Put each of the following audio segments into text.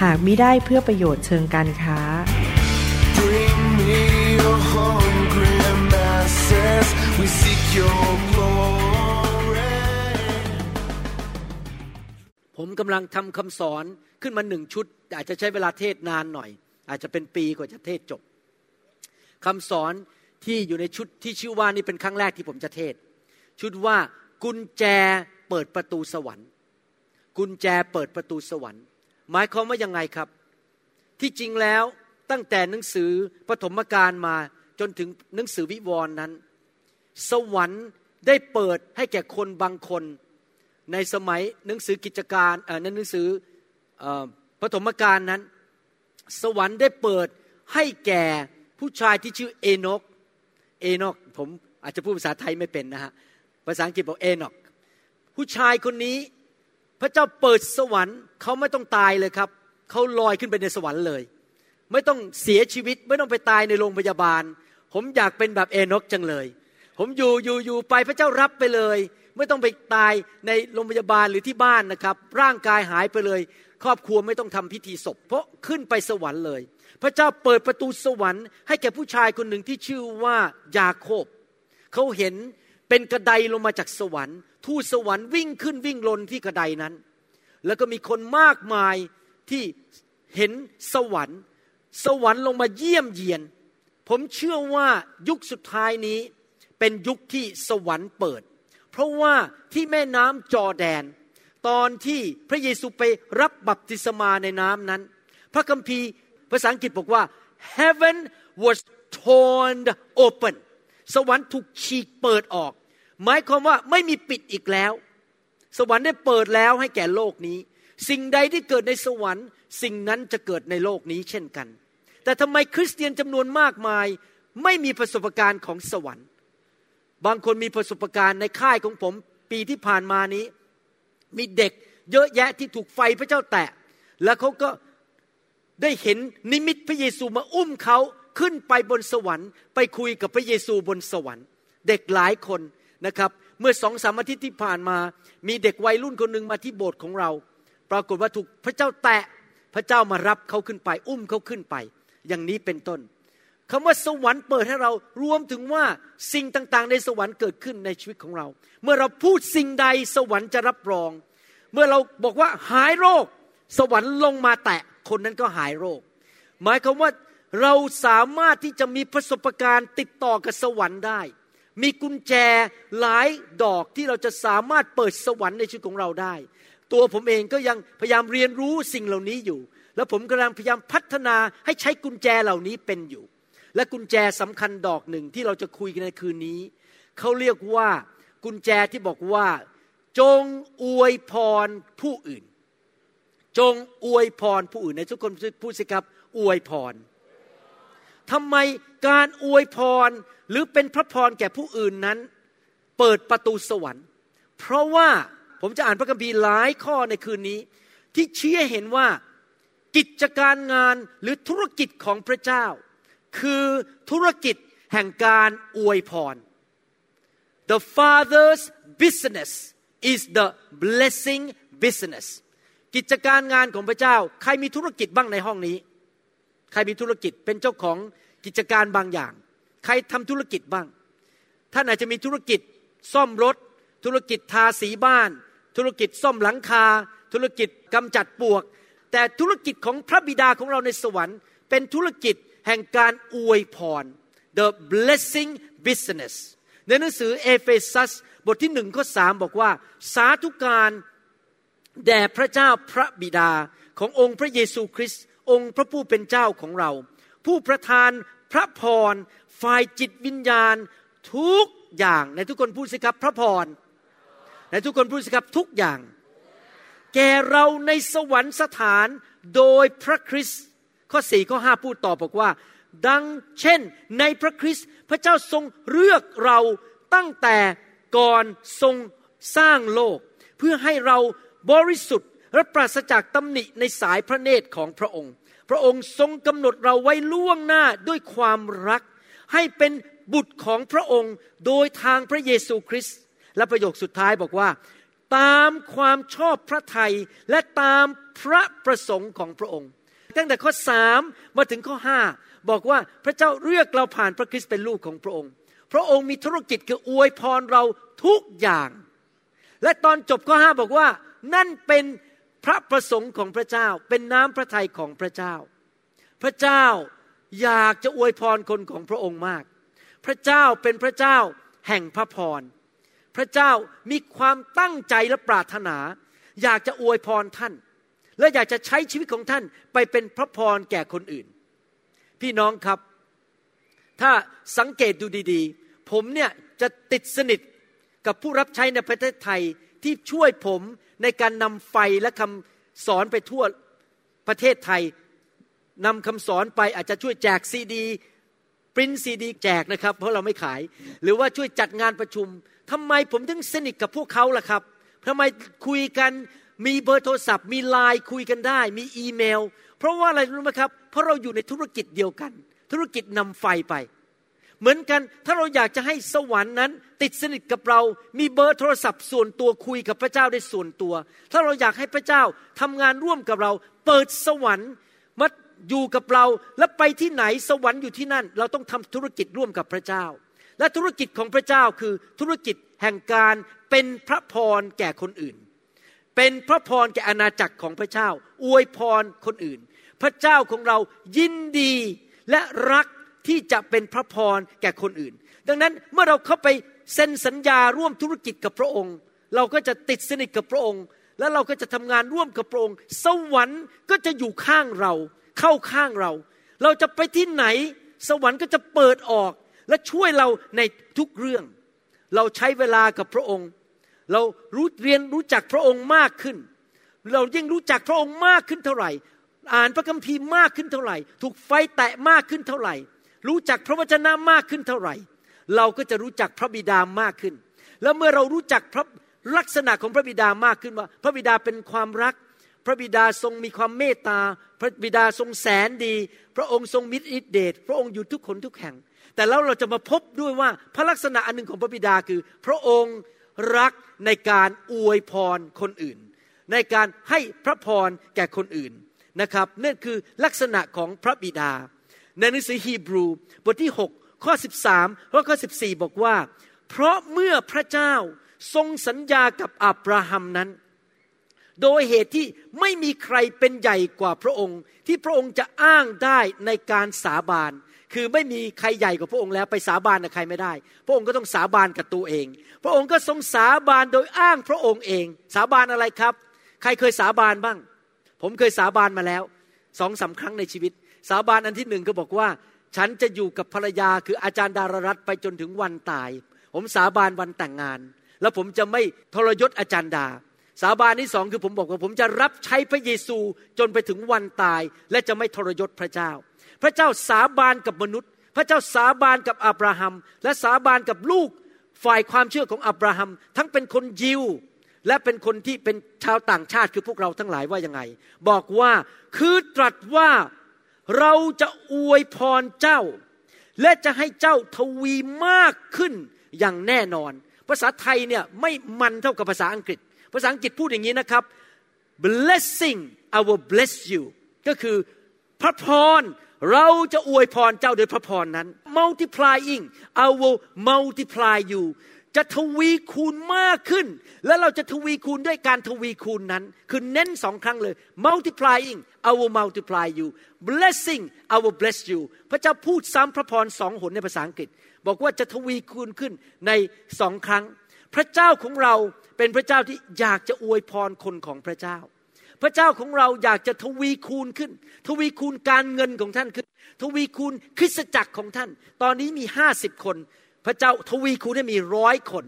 หากมิได้เพื่อประโยชน์เชิงการค้า Bring me your hungry masses. We seek your glory. ผมกำลังทำคำสอนขึ้นมาหนึ่งชุดแต่อาจจะใช้เวลาเทศนานหน่อย อาจจะเป็นปีกว่าจะเทศจบคำสอนที่อยู่ในชุดที่ชื่อว่านี่เป็นครั้งแรกที่ผมจะเทศ ชุดว่ากุญแจเปิดประตูสวรรค์ กุญแจเปิดประตูสวรรค์ หมายความว่ายังไงครับ ที่จริงแล้วตั้งแต่หนังสือปฐมกาลมาจนถึงหนังสือวิวรณ์นั้น สวรรค์ได้เปิดให้แก่คนบางคน ในสมัยหนังสือกิจการเอ่อในหนังสือออปฐมกาลนั้น สวรรค์ได้เปิดให้แก่ผู้ชายที่ชื่อเอโนกเอโนกผมอาจจะพูดภาษาไทยไม่เป็นนะฮะภาษาอังกฤษบอกเอโนกผู้ชายคนนี้พระเจ้าเปิดสวรรค์ เขาไม่ต้องตายเลยครับ เขาลอยขึ้นไปในสวรรค์เลย ไม่ต้องเสียชีวิต ไม่ต้องไปตายในโรงพยาบาล ผมอยากเป็นแบบเอโนกจังเลย ผมอยู่อยู่อยู่ไปพระเจ้ารับไปเลย ไม่ต้องไปตายในโรงพยาบาลหรือที่บ้านนะครับ ร่างกายหายไปเลย ครอบครัวไม่ต้องทำพิธีศพ เพราะขึ้นไปสวรรค์เลย พระเจ้าเปิดประตูสวรรค์ให้แก่ผู้ชายคนหนึ่งที่ชื่อว่ายาโคบเขาเห็นเป็นกระไดลงมาจากสวรรค์ ทูตสวรรค์วิ่งขึ้นวิ่งลนที่กระไดนั้น แล้วก็มีคนมากมายที่เห็นสวรรค์ สวรรค์ลงมาเยี่ยมเยียน ผมเชื่อว่ายุคสุดท้ายนี้เป็นยุคที่สวรรค์เปิด เพราะว่าที่แม่น้ำจอแดน ตอนที่พระเยซูไปรับบัพติศมาในน้ำนั้น พระคัมภีร์ภาษาอังกฤษบอกว่า heaven was torn open สวรรค์ถูกฉีกเปิดออก หมายความว่าไม่มีปิดอีกแล้ว สวรรค์ได้เปิดแล้วให้แก่โลกนี้ สิ่งใดที่เกิดในสวรรค์ สิ่งนั้นจะเกิดในโลกนี้เช่นกัน แต่ทำไมคริสเตียนจำนวนมากมายไม่มีประสบการณ์ของสวรรค์ บางคนมีประสบการณ์ในค่ายของผมปีที่ผ่านมานี้ มีเด็กเยอะแยะที่ถูกไฟพระเจ้าแตะ แล้วเขาก็ได้เห็นนิมิตพระเยซูมาอุ้มเขาขึ้นไปบนสวรรค์ ไปคุยกับพระเยซูบนสวรรค์ เด็กหลายคนนะครับ เมื่อสองสามอาทิตย์ที่ผ่านมา มีเด็กวัยรุ่นคนหนึ่งมาที่โบสถ์ของเรา ปรากฏว่าถูกพระเจ้าแตะพระเจ้ามารับเขาขึ้นไป อุ้มเขาขึ้นไป อย่างนี้เป็นต้นคำว่าสวรรค์เปิดให้เรารวมถึงว่าสิ่งต่างๆ ในสวรรค์เกิดขึ้นในชีวิตของเรา เมื่อเราพูดสิ่งใดสวรรค์จะรับรอง เมื่อเราบอกว่าหายโรค สวรรค์ลงมาแตะคนนั้นก็หายโรค หมายความว่าเราสามารถที่จะมีประสบการณ์ติดต่อกับสวรรค์ได้ มีกุญแจหลายดอกที่เราจะสามารถเปิดสวรรค์ในชีวิตของเราได้ ตัวผมเองก็ยังพยายามเรียนรู้สิ่งเหล่านี้อยู่ แล้วผมกำลังพยายามพัฒนาให้ใช้กุญแจเหล่านี้เป็นอยู่ และกุญแจสำคัญดอกหนึ่งที่เราจะคุยกันในคืนนี้ เขาเรียกว่ากุญแจที่บอกว่า จงอวยพรผู้อื่น จงอวยพรผู้อื่นในทุกคนพูดสิครับอวยพรทำไมการอวยพร หรือเป็นพระพรแก่ผู้อื่นนั้น เปิดประตูสวรรค์ เพราะว่าผมจะอ่านพระคัมภีร์หลายข้อในคืนนี้ ที่เชี้ให้เห็นว่ากิจการงานหรือธุรกิจของพระเจ้า คือธุรกิจแห่งการอวยพร The Father's business is the blessing business กิจการงานของพระเจ้า ใครมีธุรกิจบ้างในห้องนี้ ใครมีธุรกิจเป็นเจ้าของกิจการบางอย่าง ใครทำธุรกิจบ้าง ท่านอาจจะมีธุรกิจซ่อมรถ ธุรกิจทาสีบ้าน ธุรกิจซ่อมหลังคา ธุรกิจกำจัดปวก แต่ธุรกิจของพระบิดาของเราในสวรรค์ เป็นธุรกิจแห่งการอวยพร the blessing business ในหนังสือเอเฟซัสบทที่หนึ่งข้อสามบอกว่า สาธุการแด่พระเจ้าพระบิดาขององค์พระเยซูคริสต์องค์พระผู้เป็นเจ้าของเรา ผู้ประทานพระพร ฝ่ายจิตวิญญาณทุกอย่างในทุกคนพูดสิครับพระพรในทุกคนพูดสิครับทุกอย่าง แก่เราในสวรรคสถานโดยพระคริสต์ข้อสี่ข้อห้าพูดต่อบอกว่า ดังเช่นในพระคริสต์พระเจ้าทรงเลือกเราตั้งแต่ก่อนทรงสร้างโลก เพื่อให้เราบริสุทธิ์และปราศจากตำหนิในสายพระเนตรของพระองค์ พระองค์ทรงกำหนดเราไว้ล่วงหน้าด้วยความรัก ให้เป็นบุตรของพระองค์โดยทางพระเยซูคริสต์และประโยคสุดท้ายบอกว่า ตามความชอบพระทัยและตามพระประสงค์ของพระองค์ ตั้งแต่ข้อสามมาถึงข้อห้าบอกว่าพระเจ้าเรียกเราผ่านพระคริสต์เป็นลูกของพระองค์ พระองค์มีธุรกิจคืออวยพรเราทุกอย่าง และตอนจบข้อห้าบอกว่า นั่นเป็นพระประสงค์ของพระเจ้า เป็นน้ำพระทัยของพระเจ้า พระเจ้า อยากจะอวยพรคนของพระองค์มาก พระเจ้าเป็นพระเจ้าแห่งพระพร พระเจ้ามีความตั้งใจและปรารถนา อยากจะอวยพรท่าน และอยากจะใช้ชีวิตของท่านไปเป็นพระพรแก่คนอื่น พี่น้องครับ ถ้าสังเกตดูดี ๆ ผมเนี่ยจะติดสนิทกับผู้รับใช้ในประเทศไทยที่ช่วยผมในการนำไฟและคำสอนไปทั่วประเทศไทย นำคำสอนไปอาจจะช่วยแจกซีดีปริ้นซีดีแจกนะครับ เพราะเราไม่ขาย หรือว่าช่วยจัดงานประชุมทำไมผมถึงสนิทกับพวกเขาล่ะครับทำไมคุยกันมีเบอร์โทรศัพท์ มีไลน์คุยกันได้ มีอีเมล เพราะว่าอะไรรู้ไหมครับ เพราะเราอยู่ในธุรกิจเดียวกัน ธุรกิจนำไฟไป เหมือนกันถ้าเราอยากจะให้สวรรค์นั้น ติดสนิทกับเรา มีเบอร์โทรศัพท์ส่วนตัวคุยกับพระเจ้าได้ส่วนตัว ถ้าเราอยากให้พระเจ้าทำงานร่วมกับเรา เปิดสวรรค์มา อยู่กับเราแล้วไปที่ไหนสวรรค์อยู่ที่นั่น เราต้องทำธุรกิจร่วมกับพระเจ้า และธุรกิจของพระเจ้าคือธุรกิจแห่งการเป็นพระพรแก่คนอื่น เป็นพระพรแก่อาณาจักรของพระเจ้า อวยพรคนอื่น พระเจ้าของเรายินดีและรักที่จะเป็นพระพรแก่คนอื่น ดังนั้นเมื่อเราเข้าไปเซ็นสัญญาร่วมธุรกิจกับพระองค์ เราก็จะติดสนิทกับพระองค์ แล้วเราก็จะทำงานร่วมกับพระองค์ สวรรค์ก็จะอยู่ข้างเรา เข้าข้างเรา เราจะไปที่ไหน สวรรค์ก็จะเปิดออกและช่วยเราในทุกเรื่อง เราใช้เวลากับพระองค์ เรารู้เรียนรู้จักพระองค์มากขึ้น เรายิ่งรู้จักพระองค์มากขึ้นเท่าไหร่ อ่านพระคัมภีร์มากขึ้นเท่าไหร่ ถูกไฟแตะมากขึ้นเท่าไหร่ รู้จักพระวจนะมากขึ้นเท่าไหร่ เราก็จะรู้จักพระบิดามากขึ้น แล้วเมื่อเรารู้จักพระลักษณะของพระบิดามากขึ้นว่า พระบิดาเป็นความรัก พระบิดาทรงมีความเมตตา พระบิดาทรงแสนดี พระองค์ทรงมิตรอิเดชพระองค์อยู่ทุกคนทุกแห่ง แต่แล้วเราจะมาพบด้วยว่าพระลักษณะอันหนึ่งของพระบิดาคือ พระองค์รักในการอวยพรคนอื่น ในการให้พระพรแก่คนอื่นนะครับนั่นคือลักษณะของพระบิดา ในหนังสือฮีบรูบทที่ 6 ข้อ 13และข้อ 14 บอกว่า เพราะเมื่อพระเจ้าทรงสัญญากับอับราฮัมนั้น โดยเหตุที่ไม่มีใครเป็นใหญ่กว่าพระองค์ ที่พระองค์จะอ้างได้ในการสาบานคือไม่มีใครใหญ่กว่าพระองค์แล้วไปสาบานกับใครไม่ได้ พระองค์ก็ต้องสาบานกับตัวเอง พระองค์ก็ทรงสาบานโดยอ้างพระองค์เอง สาบานอะไรครับ ใครเคยสาบานบ้าง ผมเคยสาบานมาแล้วสองสาครั้งในชีวิต สาบานอันที่หนึ่งก็บอกว่า ฉันจะอยู่กับภรรยาคืออาจารย์ดารรัตไปจนถึงวันตาย ผมสาบานวันแต่งงาน แล้วผมจะไม่ทรยศอาจารย์ดา สาบานที่สองคือผมบอกว่าผมจะรับใช้พระเยซูจนไปถึงวันตาย และจะไม่ทรยศพระเจ้า พระเจ้าสาบานกับมนุษย์ พระเจ้าสาบานกับอับราฮัม และสาบานกับลูกฝ่ายความเชื่อของอับราฮัม ทั้งเป็นคนยิว และเป็นคนที่เป็นชาวต่างชาติคือพวกเราทั้งหลายว่ายังไง บอกว่าคือตรัสว่าเราจะอวยพรเจ้า และจะให้เจ้าทวีมากขึ้นอย่างแน่นอน ภาษาไทยเนี่ยไม่มันเท่ากับภาษาอังกฤษ ภาษาอังกฤษพูดอย่างนี้นะครับ blessing I will bless you ก็คือพระพรเราจะอวยพรเจ้าโดยพระพรนั้น multiplying I will multiply you จะทวีคูณมากขึ้น แล้วเราจะทวีคูณด้วยการทวีคูณนั้น คือเน้นสองครั้งเลย multiplying I will multiply you blessing I will bless you พระเจ้าพูดซ้ำพระพรสองหนในภาษาอังกฤษ บอกว่าจะทวีคูณขึ้นในสองครั้ง พระเจ้าของเรา เป็นพระเจ้าที่อยากจะอวยพรคนของพระเจ้า พระเจ้าของเราอยากจะทวีคูณขึ้น ทวีคูณการเงินของท่านขึ้น ทวีคูณคริสตจักรของท่าน ตอนนี้มีห้าสิบคน พระเจ้าทวีคูณให้มีร้อยคน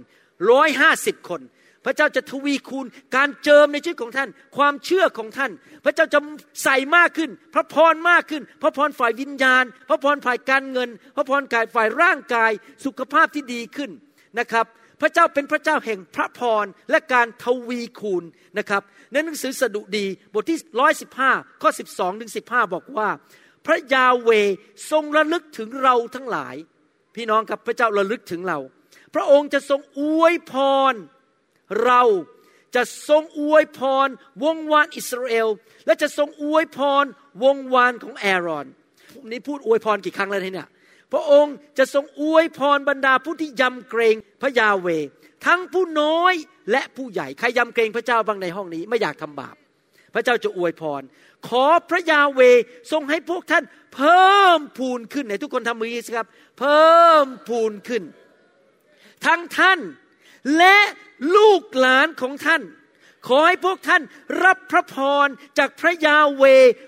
ร้อยห้าสิบคน พระเจ้าจะทวีคูณการเจิมในชีวิตของท่าน ความเชื่อของท่าน พระเจ้าจะใส่มากขึ้น พระพรมากขึ้น พระพรฝ่ายวิญญาณ พระพรฝ่ายการเงิน พระพรฝ่ายร่างกาย สุขภาพที่ดีขึ้นนะครับ พระเจ้าเป็นพระเจ้าแห่งพระพรและการทวีคูณนะครับในหนังสือสดุดีบทที่ร้อยสิบห้าข้อสิบสองถึงสิบห้าบอกว่า พระยาเวทรงระลึกถึงเราทั้งหลาย พี่น้องครับพระเจ้าระลึกถึงเรา พระองค์จะทรงอวยพรเราจะทรงอวยพรวงวานอิสราเอล และจะทรงอวยพรวงวานของแอรอนนี่พูดอวยพรกี่ครั้งแล้วเนี่ย พระองค์จะทรงอวยพรบรรดาผู้ที่ยำเกรงพระยาเว ทั้งผู้น้อยและผู้ใหญ่ใครยำเกรงพระเจ้าบ้างในห้องนี้ไม่อยากทำบาป พระเจ้าจะอวยพร ขอพระยาเวทรงให้พวกท่านเพิ่มพูนขึ้นในทุกคนทำมือสิครับ เพิ่มพูนขึ้น ทั้งท่านและลูกหลานของท่าน ขอให้พวกท่านรับพระพรจากพระยาเว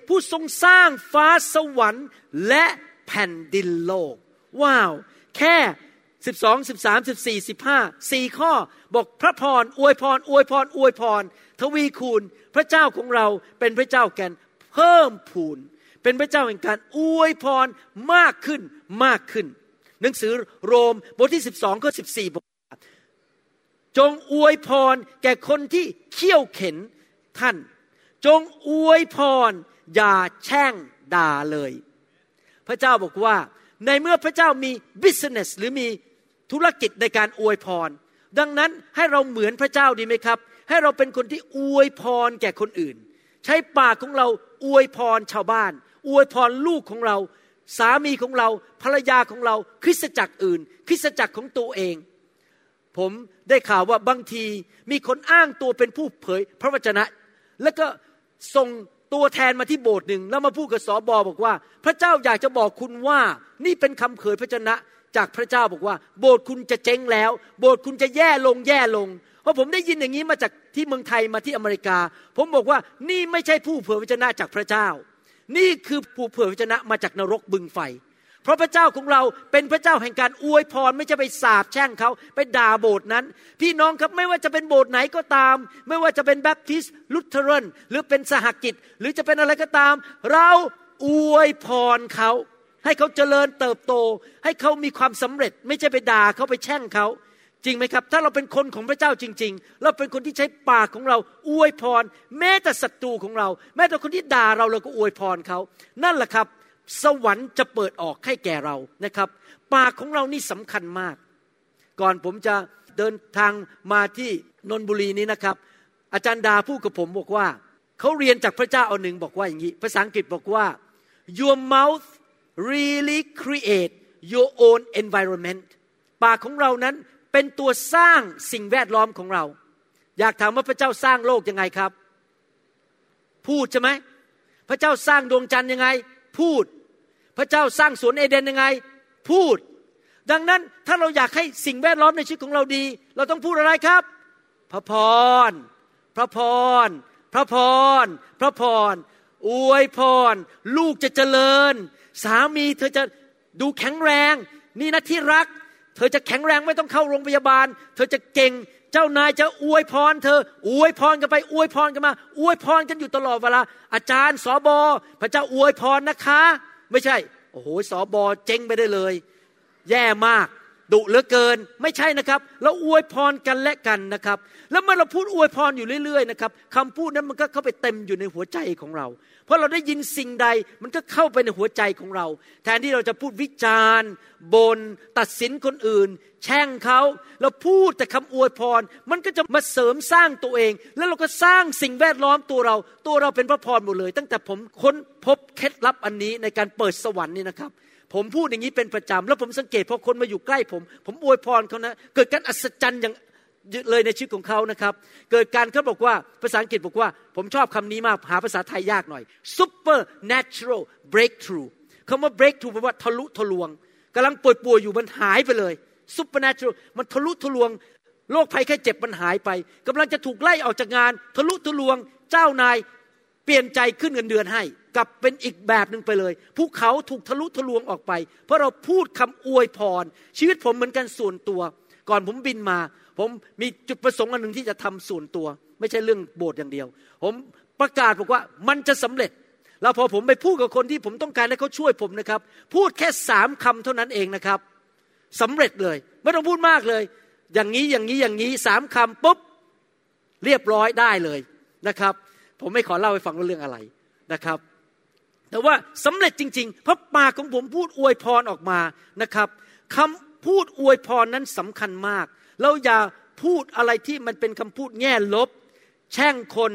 ผู้ทรงสร้างฟ้าสวรรค์และ แผ่นดินโลก ว้าว แค่สิบสองสิบสามสิบสี่สิบห้าสี่ข้อ บอกพระพร อวยพร อวยพร อวยพร ทวีคูณ พระเจ้าของเราเป็นพระเจ้าแกนเพิ่มพูน เป็นพระเจ้าแห่งการอวยพรมากขึ้นมากขึ้น หนังสือโรมบทที่สิบสองข้อสิบสี่บอกจงอวยพรแก่คนที่เขี่ยวเข็นท่าน จงอวยพรอย่าแช่งด่าเลย พระเจ้าบอกว่า ในเมื่อพระเจ้ามี business หรือมีธุรกิจในการอวยพร ดังนั้นให้เราเหมือนพระเจ้าดีไหมครับ ให้เราเป็นคนที่อวยพรแก่คนอื่น ใช้ปากของเราอวยพรชาวบ้าน อวยพรลูกของเรา สามีของเราภรรยาของเรา คริสตจักรอื่น คริสตจักรของตัวเอง ผมได้ข่าวว่าบางทีมีคนอ้างตัวเป็นผู้เผยพระวจนะ แล้วก็ส่ง ตัวแทนมาที่โบสถ์หนึ่งแล้วมาพูดกับสอบอบอกว่า พระเจ้าอยากจะบอกคุณว่า นี่เป็นคำเผยพระวจนะจากพระเจ้าบอกว่า โบสถ์คุณจะเจ๊งแล้ว โบสถ์คุณจะแย่ลงแย่ลงเพราะผมได้ยินอย่างนี้มาจากที่เมืองไทยมาที่อเมริกา ผมบอกว่านี่ไม่ใช่ผู้เผยพระวจนะจากพระเจ้า นี่คือผู้เผยพระวจนะมาจากนรกบึงไฟ เพราะพระเจ้าของเราเป็นพระเจ้าแห่งการอวยพรไม่จะไปสาบแช่งเขาไปด่าโบสถ์นั้น พี่น้องครับไม่ว่าจะเป็นโบสถ์ไหนก็ตาม ไม่ว่าจะเป็นแบปทิสต์ลุเทเรนหรือเป็นสหกิจ หรือจะเป็นอะไรก็ตาม เราอวยพรเขาให้เขาเจริญเติบโต ให้เขามีความสำเร็จ ไม่ใช่ไปด่าเขาไปแช่งเขาจริงไหมครับ ถ้าเราเป็นคนของพระเจ้าจริง ๆ เราเป็นคนที่ใช้ปากของเราอวยพร แม้แต่ศัตรูของเรา แม้แต่คนที่ด่าเราเราก็อวยพรเขา นั่นแหละครับ สวรรค์จะเปิดออกให้แก่เรานะครับ ปากของเรานี่สำคัญมาก ก่อนผมจะเดินทางมาที่นนบุรีนี้นะครับ อาจารย์ดาพูดกับผมบอกว่าเขาเรียนจากพระเจ้าเอาหนึ่งบอกว่าอย่างนี้ ภาษาอังกฤษบอกว่า your mouth really create your own environment ปากของเรานั้นเป็นตัวสร้างสิ่งแวดล้อมของเรา อยากถามว่าพระเจ้าสร้างโลกยังไงครับ พูดใช่ไหม พระเจ้าสร้างดวงจันทร์ยังไง พูด พระเจ้าสร้างสวนเอเดนยังไง พูด ดังนั้นถ้าเราอยากให้สิ่งแวดล้อมในชีวิตของเราดี เราต้องพูดอะไรครับ พระพร พระพร พระพร พระพร อวยพร ลูกจะเจริญ สามีเธอจะดูแข็งแรง นี่นะที่รัก เธอจะแข็งแรงไม่ต้องเข้าโรงพยาบาล เธอจะเก่งเจ้านายจะอวยพรเธอ อวยพรกันไปอวยพรกันมา อวยพรกันอยู่ตลอดเวลา อาจารย์สอบอพระเจ้าอวยพรนะคะ ไม่ใช่ โอ้โหสอบอเจ๊งไปได้เลย แย่มาก ดุเหลือเกินไม่ใช่นะครับ เราอวยพรกันและกันนะครับ แล้วเมื่อเราพูดอวยพรอยู่เรื่อยๆนะครับคำพูดนั้นมันก็เข้าไปเต็มอยู่ในหัวใจของเรา เพราะเราได้ยินสิ่งใดมันก็เข้าไปในหัวใจของเรา แทนที่เราจะพูดวิจารณ์บนตัดสินคนอื่น แช่งเขาเราพูดแต่คำอวยพร มันก็จะมาเสริมสร้างตัวเอง แล้วเราก็สร้างสิ่งแวดล้อมตัวเรา ตัวเราเป็นพระพรหมดเลย ตั้งแต่ผมค้นพบเคล็ดลับอันนี้ในการเปิดสวรรค์นี่นะครับ ผมพูดอย่างนี้เป็นประจำแล้วผมสังเกตพอคนมาอยู่ใกล้ผม ผมอวยพรเขานะ เกิดการอัศจรรย์อย่างเลยในชีวิตของเขานะครับ เกิดการเขาบอกว่าภาษาอังกฤษบอกว่า ผมชอบคำนี้มากหาภาษาไทยยากหน่อย supernatural breakthrough คำว่า breakthrough แปลว่าทะลุทะลวงกำลังป่วยป่วยอยู่มันหายไปเลย supernatural มันทะลุทะลวงโรคภัยแค่เจ็บมันหายไปกำลังจะถูกไล่ออกจากงาน ทะลุทะลวงเจ้านาย เปลี่ยนใจขึ้นเงินเดือนให้กลับเป็นอีกแบบหนึ่งไปเลยภูเขาถูกทะลุทะลวงออกไป เพราะเราพูดคำอวยพร ชีวิตผมเหมือนกันส่วนตัว ก่อนผมบินมา ผมมีจุดประสงค์อันหนึ่งที่จะทำส่วนตัว ไม่ใช่เรื่องโบสถ์อย่างเดียว ผมประกาศบอกว่ามันจะสำเร็จแล้วพอผมไปพูดกับคนที่ผมต้องการให้เขาช่วยผมนะครับ พูดแค่สามคำเท่านั้นเองนะครับสำเร็จเลย ไม่ต้องพูดมากเลย อย่างนี้อย่างนี้อย่างนี้สามคำปุ๊บเรียบร้อยได้เลยนะครับ ผมไม่ขอเล่าให้ฟังว่าเรื่องอะไรนะครับ แต่ว่าสำเร็จจริง ๆ พระปากของผมพูดอวยพรออกมานะครับคำพูดอวยพรนั้นสำคัญมาก เราอย่าพูดอะไรที่มันเป็นคำพูดแง่ลบ แช่งคน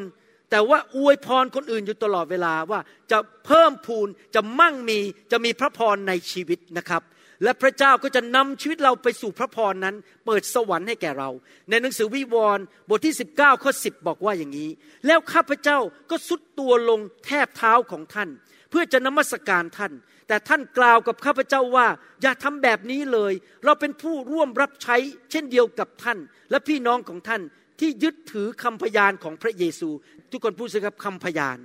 แต่ว่าอวยพรคนอื่นอยู่ตลอดเวลาว่าจะเพิ่มพูนจะมั่งมีจะมีพระพรในชีวิตนะครับ และพระเจ้าก็จะนำชีวิตเราไปสู่พระพรนั้น เปิดสวรรค์ให้แก่เรา ในหนังสือวิวรณ์บทที่ 19ข้อ10 บอกว่าอย่างนี้ แล้วข้าพเจ้าก็สุดตัวลงแทบเท้าของท่าน เพื่อจะนมัสการท่าน แต่ท่านกล่าวกับข้าพเจ้าว่า อย่าทำแบบนี้เลย เราเป็นผู้ร่วมรับใช้เช่นเดียวกับท่าน และพี่น้องของท่านที่ยึดถือคำพยานของพระเยซู ทุกคนพูดสิครับคำพยาน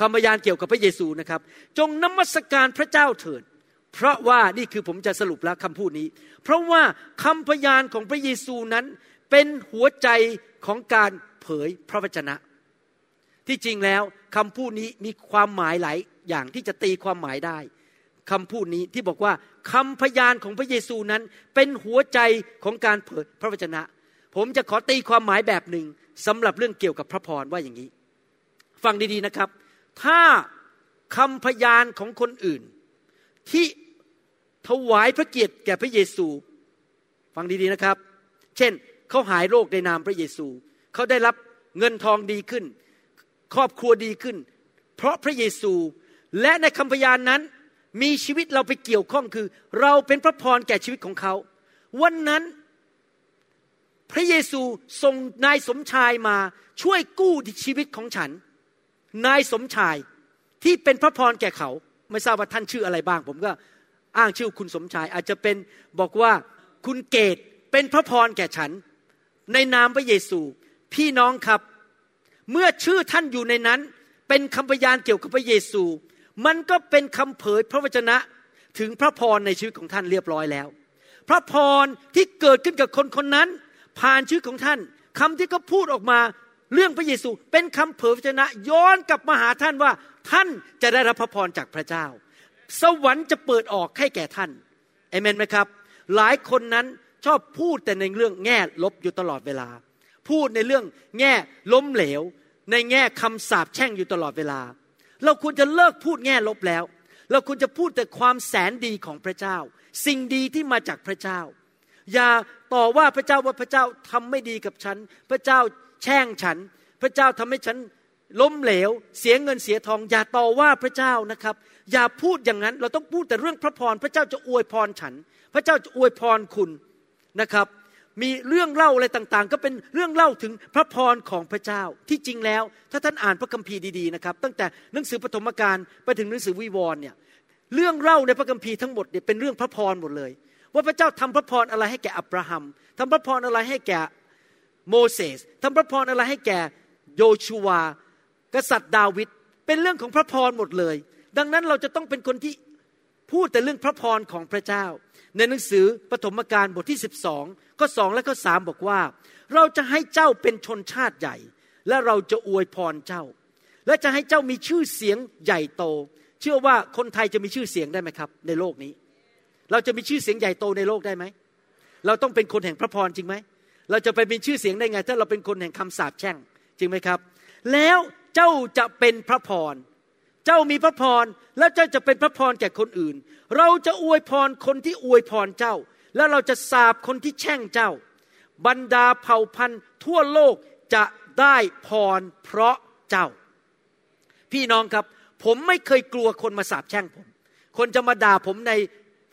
คำพยานเกี่ยวกับพระเยซูนะครับ จงนมัสการพระเจ้าเถิด เพราะว่านี่คือผมจะสรุปแล้วคำพูดนี้ เพราะว่าคำพยานของพระเยซูนั้น เป็นหัวใจของการเผยพระวจนะ ที่จริงแล้วคำพูดนี้มีความหมายหลายอย่างที่จะตีความหมายได้คำพูดนี้ที่บอกว่าคำพยานของพระเยซูนั้น เป็นหัวใจของการเผยพระวจนะ ผมจะขอตีความหมายแบบหนึ่งสำหรับเรื่องเกี่ยวกับพระพรว่าอย่างนี้ ฟังดีๆนะครับ ถ้าคำพยานของคนอื่นที่ ถวายพระเกียรติแก่พระเยซู ฟังดีๆนะครับ เช่นเขาหายโรคในนามพระเยซู เขาได้รับเงินทองดีขึ้น ครอบครัวดีขึ้น เพราะพระเยซูและในคำพยานนั้นมีชีวิตเราไปเกี่ยวข้องคือ เราเป็นพระพรแก่ชีวิตของเขา วันนั้นพระเยซูส่งนายสมชายมาช่วยกู้ชีวิตของฉัน นายสมชายที่เป็นพระพรแก่เขา ไม่ทราบว่าท่านชื่ออะไรบ้าง ผมก็ อ้างชื่อคุณสมชาย อาจจะเป็นบอกว่าคุณเกตเป็นพระพรแก่ฉัน ในนามพระเยซู พี่น้องครับ เมื่อชื่อท่านอยู่ในนั้น เป็นคำพยานเกี่ยวกับพระเยซู มันก็เป็นคำเผยพระวจนะถึงพระพรในชีวิตของท่านเรียบร้อยแล้ว พระพรที่เกิดขึ้นกับคนคนนั้น ผ่านชีวิตของท่านคำที่เขาพูดออกมาเรื่องพระเยซูเป็นคำเผยพระวจนะย้อนกลับมาหาท่านว่าท่านจะได้รับพระพรจากพระเจ้า สวรรค์จะเปิดออกให้แก่ท่านเอเมนไหมครับ หลายคนนั้นชอบพูดแต่ในเรื่องแง่ลบอยู่ตลอดเวลา พูดในเรื่องแง่ล้มเหลว ในแง่คำสาปแช่งอยู่ตลอดเวลา เราควรจะเลิกพูดแง่ลบแล้ว เราควรจะพูดแต่ความแสนดีของพระเจ้า สิ่งดีที่มาจากพระเจ้า อย่าต่อว่าพระเจ้าว่าพระเจ้าทำไม่ดีกับฉัน พระเจ้าแช่งฉัน พระเจ้าทำให้ฉันล้มเหลว เสียเงินเสียทอง อย่าต่อว่าพระเจ้านะครับ อย่าพูดอย่างนั้น เราต้องพูดแต่เรื่องพระพร พระเจ้าจะอวยพรฉัน พระเจ้าจะอวยพรคุณนะครับ มีเรื่องเล่าอะไรต่างๆ ก็เป็นเรื่องเล่าถึงพระพรของพระเจ้า ที่จริงแล้ว ถ้าท่านอ่านพระคัมภีร์ดีๆนะครับ ตั้งแต่หนังสือปฐมกาลไปถึงหนังสือวิวรณ์เนี่ยเรื่องเล่าในพระคัมภีร์ทั้งหมดเนี่ยเป็นเรื่องพระพรหมดเลย ว่าพระเจ้าทำพระพรอะไรให้แก่อับราฮัมทำพระพรอะไรให้แก่โมเสสทำพระพรอะไรให้แก่โยชูวากษัตริย์ดาวิดเป็นเรื่องของพระพรหมดเลย ดังนั้นเราจะต้องเป็นคนที่พูดแต่เรื่องพระพรของพระเจ้า ในหนังสือปฐมกาลบทที่ 12ข้อสองและข้อสามบอกว่า เราจะให้เจ้าเป็นชนชาติใหญ่ และเราจะอวยพรเจ้า และจะให้เจ้ามีชื่อเสียงใหญ่โต เชื่อว่าคนไทยจะมีชื่อเสียงได้ไหมครับ ในโลกนี้ เราจะมีชื่อเสียงใหญ่โตในโลกได้ไหมเราต้องเป็นคนแห่งพระพรจริงไหมเราจะไปมีชื่อเสียงได้ไง ถ้าเราเป็นคนแห่งคำสาปแช่งจริงไหมครับ แล้วเจ้าจะเป็นพระพร เจ้ามีพระพรแล้วเจ้าจะเป็นพระพรแก่คนอื่น เราจะอวยพรคนที่อวยพรเจ้า แล้วเราจะสาบคนที่แช่งเจ้า บรรดาเผ่าพันธุ์ทั่วโลกจะได้พรเพราะเจ้า พี่น้องครับ ผมไม่เคยกลัวคนมาสาบแช่งผม คนจะมาด่าผมใน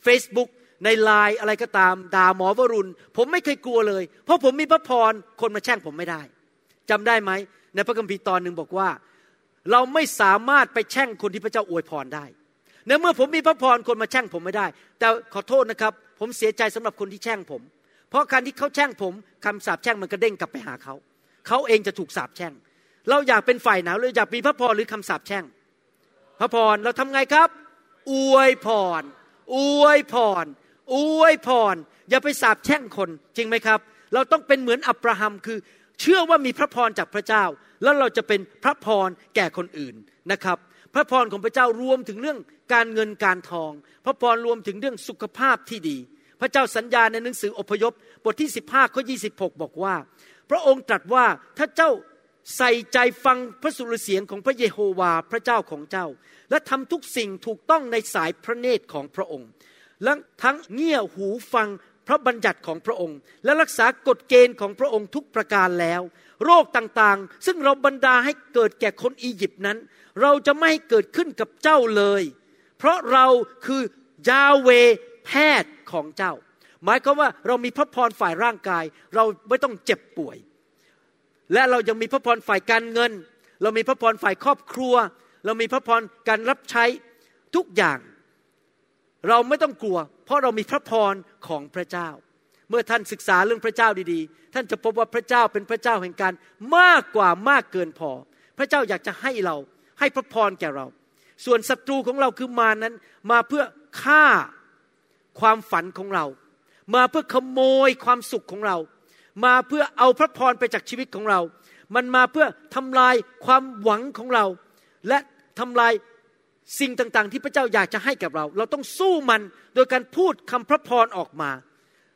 Facebook ในไลน์อะไรก็ตามด่าหมอวรุณ ผมไม่เคยกลัวเลย เพราะผมมีพระพรคนมาแช่งผมไม่ได้จำได้ไหมในพระคัมภีร์ตอนหนึ่งบอกว่า เราไม่สามารถไปแช่งคนที่พระเจ้าอวยพรได้ในเมื่อผมมีพระพรคนมาแช่งผมไม่ได้ แต่ขอโทษนะครับ ผมเสียใจสำหรับคนที่แช่งผม เพราะการที่เขาแช่งผมคำสาปแช่งมันกระเด้งกลับไปหาเขา เขาเองจะถูกสาปแช่ง เราอยากเป็นฝ่ายหนาวเราอยากมีพระพรหรือคำสาปแช่ง พระพรเราทำไงครับ อวยพร อวยพร อวยพร อย่าไปสาปแช่งคนจริงไหมครับ เราต้องเป็นเหมือนอับราฮัมคือ เชื่อว่ามีพระพรจากพระเจ้า แล้วเราจะเป็นพระพรแก่คนอื่นนะครับ พระพรของพระเจ้ารวมถึงเรื่องการเงินการทอง พระพรรวมถึงเรื่องสุขภาพที่ดี พระเจ้าสัญญาในหนังสืออพยพบทที่ 15ข้อ26 บอกว่า พระองค์ตรัสว่าถ้าเจ้าใส่ใจฟังพระสุรเสียงของพระเยโฮวาพระเจ้าของเจ้า และทำทุกสิ่งถูกต้องในสายพระเนตรของพระองค์และทั้งเงี่ยหูฟังพระบัญญัติของพระองค์ และรักษากฎเกณฑ์ของพระองค์ทุกประการแล้ว โรคต่างๆ ซึ่งเราบันดาให้เกิดแก่คนอียิปต์นั้น เราจะไม่ให้เกิดขึ้นกับเจ้าเลย เพราะเราคือยาเวแพทย์ของเจ้า หมายความว่าเรามีพระพรฝ่ายร่างกาย เราไม่ต้องเจ็บป่วย และเรายังมีพระพรฝ่ายการเงิน เรามีพระพรฝ่ายครอบครัว เรามีพระพรการรับใช้ทุกอย่าง เราไม่ต้องกลัว เพราะเรามีพระพรของพระเจ้า เมื่อท่านศึกษาเรื่องพระเจ้าดีๆ ท่านจะพบว่าพระเจ้าเป็นพระเจ้าแห่งการมากกว่ามากเกินพอ พระเจ้าอยากจะให้เราให้พระพรแก่เรา ส่วนศัตรูของเราคือมานั้นมาเพื่อฆ่าความฝันของเรา มาเพื่อขโมยความสุขของเรา มาเพื่อเอาพระพรไปจากชีวิตของเรา มันมาเพื่อทำลายความหวังของเรา และทำลายสิ่งต่างๆ ที่พระเจ้าอยากจะให้กับเรา เราต้องสู้มันโดยการพูดคำพระพรออกมา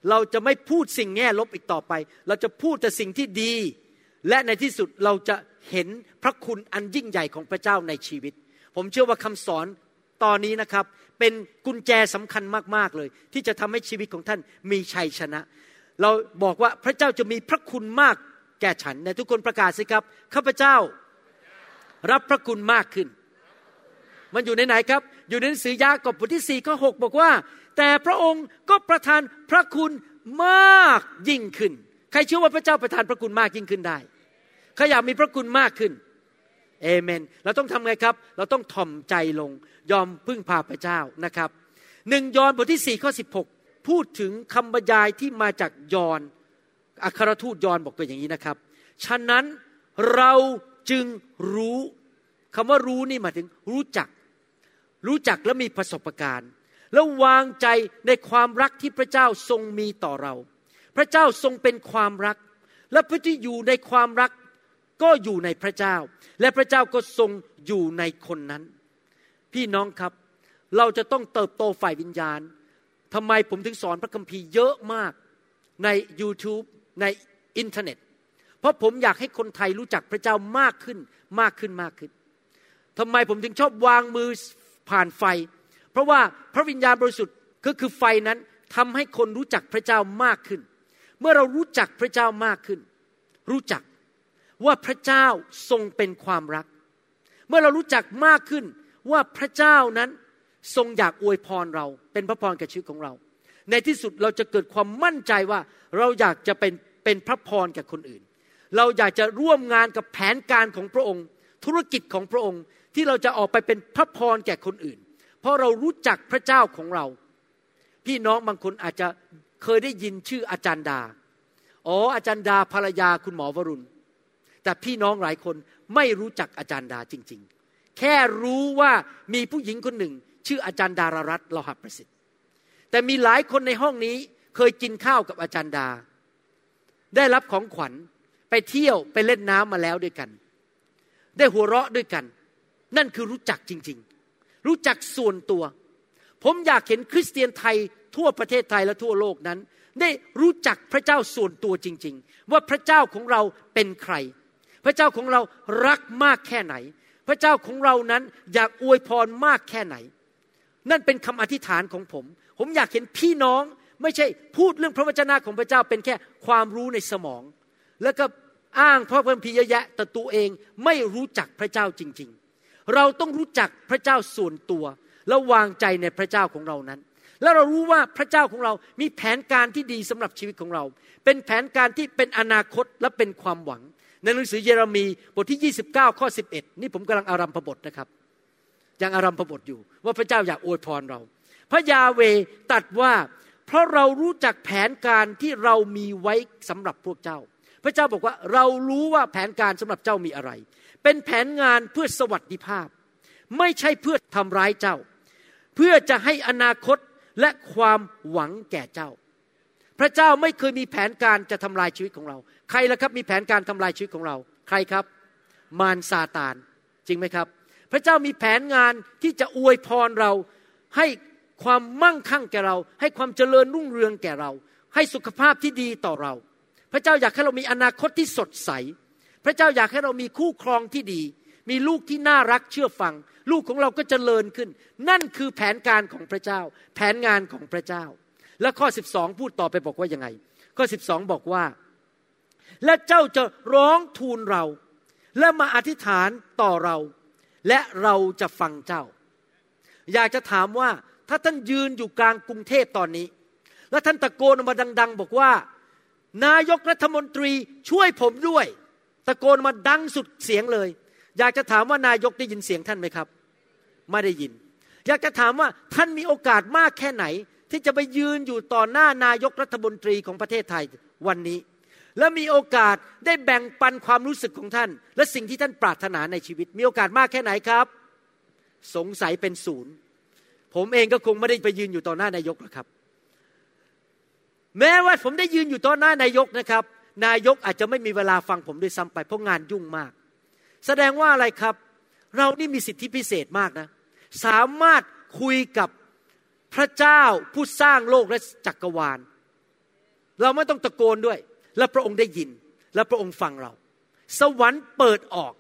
เราจะไม่พูดสิ่งแง่ลบอีกต่อไป เราจะพูดแต่สิ่งที่ดี และในที่สุดเราจะเห็นพระคุณอันยิ่งใหญ่ของพระเจ้าในชีวิต ผมเชื่อว่าคำสอนตอนนี้นะครับ เป็นกุญแจสำคัญมากๆเลย ที่จะทำให้ชีวิตของท่านมีชัยชนะ เราบอกว่าพระเจ้าจะมีพระคุณมากแก่ฉันในทุกคนประกาศสิครับข้าพเจ้ารับพระคุณมากขึ้น มันอยู่ในไหนครับ อยู่ในหนังสือยากอบบทที่สี่ข้อหบอกว่า แต่พระองค์ก็ประทานพระคุณมากยิ่งขึ้น ใครเชื่อว่าพระเจ้าประทานพระคุณมากยิ่งขึ้นได้ใครอยากมีพระคุณมากขึ้นเอเมน เราต้องทำไงครับ เราต้องถ่อมใจลง ยอมพึ่งพาพระเจ้านะครับหนึ่งยอห์นบทที่สี่ข้อสิบหกพูดถึงคำบรรยายที่มาจากยอห์นอัครทูตยอห์นบอกเป็นอย่างนี้นะครับ ฉะนั้นเราจึงรู้คำว่ารู้นี่หมายถึงรู้จัก รู้จักและมีประสบการณ์ แล้ววางใจในความรักที่พระเจ้าทรงมีต่อเรา พระเจ้าทรงเป็นความรัก และผู้ที่อยู่ในความรักก็อยู่ในพระเจ้า และพระเจ้าก็ทรงอยู่ในคนนั้น พี่น้องครับ เราจะต้องเติบโตฝ่ายวิญญาณทำไมผมถึงสอนพระคัมภีร์เยอะมากใน YouTube ในอินเทอร์เน็ต เพราะผมอยากให้คนไทยรู้จักพระเจ้ามากขึ้นมากขึ้นมากขึ้นทำไมผมถึงชอบวางมือผ่านไฟ เพราะว่าพระวิญญาณบริสุทธิ์ก็คือไฟนั้นทำให้คนรู้จักพระเจ้ามากขึ้น เมื่อเรารู้จักพระเจ้ามากขึ้น รู้จักว่าพระเจ้าทรงเป็นความรัก เมื่อเรารู้จักมากขึ้นว่าพระเจ้านั้นทรงอยากอวยพรเราเป็นพระพรแกับชีวิตของเรา ในที่สุดเราจะเกิดความมั่นใจว่าเราอยากจะเป็นเป็นพระพรแกับคนอื่น เราอยากจะร่วมงานกับแผนการของพระองค์ ธุรกิจของพระองค์ที่เราจะออกไปเป็นพระพรแก่คนอื่น เพราะเรารู้จักพระเจ้าของเรา พี่น้องบางคนอาจจะเคยได้ยินชื่ออาจารย์ดา อ๋อ อาจารย์ดาภรรยาคุณหมอวรุณ แต่พี่น้องหลายคนไม่รู้จักอาจารย์ดาจริง ๆ แค่รู้ว่ามีผู้หญิงคนหนึ่ง ชื่ออาจารย์ดารารัตน์ลหัประสิทธิ์ แต่มีหลายคนในห้องนี้เคยกินข้าวกับอาจารย์ดา ได้รับของขวัญไปเที่ยวไปเล่นน้ำมาแล้วด้วยกัน ได้หัวเราะด้วยกัน นั่นคือรู้จักจริง ๆ รู้จักส่วนตัว ผมอยากเห็นคริสเตียนไทยทั่วประเทศไทยและทั่วโลกนั้น ได้รู้จักพระเจ้าส่วนตัวจริง ๆ ว่าพระเจ้าของเราเป็นใคร พระเจ้าของเรารักมากแค่ไหน พระเจ้าของเรานั้นอยากอวยพรมากแค่ไหน นั่นเป็นคำอธิษฐานของผม ผมอยากเห็นพี่น้องไม่ใช่พูดเรื่องพระวจนะของพระเจ้าเป็นแค่ความรู้ในสมอง แล้วก็อ้างพระคัมภีร์เยอะแยะแต่ตัวเองไม่รู้จักพระเจ้าจริง ๆ เราต้องรู้จักพระเจ้าส่วนตัว แล้วางใจในพระเจ้าของเรานั้น แล้วเรารู้ว่าพระเจ้าของเรามีแผนการที่ดีสำหรับชีวิตของเรา เป็นแผนการที่เป็นอนาคตและเป็นความหวัง ในหนังสือเยเรมีบทที่ 29 ข้อ 11 นี่ผมกำลังอารัมพบทนะครับ ยังอารัมพบทอยู่ ว่าพระเจ้าอยากอวยพรเรา พระยาเวตัดว่าเพราะเรารู้จักแผนการที่เรามีไว้สำหรับพวกเจ้า พระเจ้าบอกว่าเรารู้ว่าแผนการสำหรับเจ้ามีอะไร เป็นแผนงานเพื่อสวัสดิภาพ ไม่ใช่เพื่อทำร้ายเจ้า เพื่อจะให้อนาคตและความหวังแก่เจ้า พระเจ้าไม่เคยมีแผนการจะทำลายชีวิตของเรา ใครล่ะครับมีแผนการทำลายชีวิตของเรา ใครครับ มารซาตานจริงไหมครับ พระเจ้ามีแผนงานที่จะอวยพรเราให้ความมั่งคั่งแก่เรา ให้ความเจริญรุ่งเรืองแก่เรา ให้สุขภาพที่ดีต่อเรา พระเจ้าอยากให้เรามีอนาคตที่สดใส พระเจ้าอยากให้เรามีคู่ครองที่ดี มีลูกที่น่ารักเชื่อฟัง ลูกของเราก็เจริญขึ้น นั่นคือแผนการของพระเจ้า แผนงานของพระเจ้า และข้อ 12 พูดต่อไปบอกว่ายังไง ข้อ 12 บอกว่า และเจ้าจะร้องทูลเรา และมาอธิษฐานต่อเรา และเราจะฟังเจ้า อยากจะถามว่าถ้าท่านยืนอยู่กลางกรุงเทพตอนนี้ แล้วท่านตะโกนออกมาดัง ๆ บอกว่า นายกรัฐมนตรีช่วยผมด้วย ตะโกนมาดังสุดเสียงเลย อยากจะถามว่านายกได้ยินเสียงท่านไหมครับ ไม่ได้ยิน อยากจะถามว่าท่านมีโอกาสมากแค่ไหน ที่จะไปยืนอยู่ต่อหน้านายกรัฐมนตรีของประเทศไทยวันนี้ และมีโอกาสได้แบ่งปันความรู้สึกของท่าน และสิ่งที่ท่านปรารถนาในชีวิต มีโอกาสมากแค่ไหนครับ สงสัยเป็นศูนย์ผมเองก็คงไม่ได้ไปยืนอยู่ต่อหน้านายกหรอกครับ แม้ว่าผมได้ยืนอยู่ต่อหน้านายกนะครับ นายกอาจจะไม่มีเวลาฟังผมด้วยซ้ำไป เพราะงานยุ่งมาก แสดงว่าอะไรครับ เรานี่มีสิทธิพิเศษมากนะ สามารถคุยกับพระเจ้าผู้สร้างโลกและจักรวาล เราไม่ต้องตะโกนด้วย และพระองค์ได้ยิน และพระองค์ฟังเรา สวรรค์เปิดออก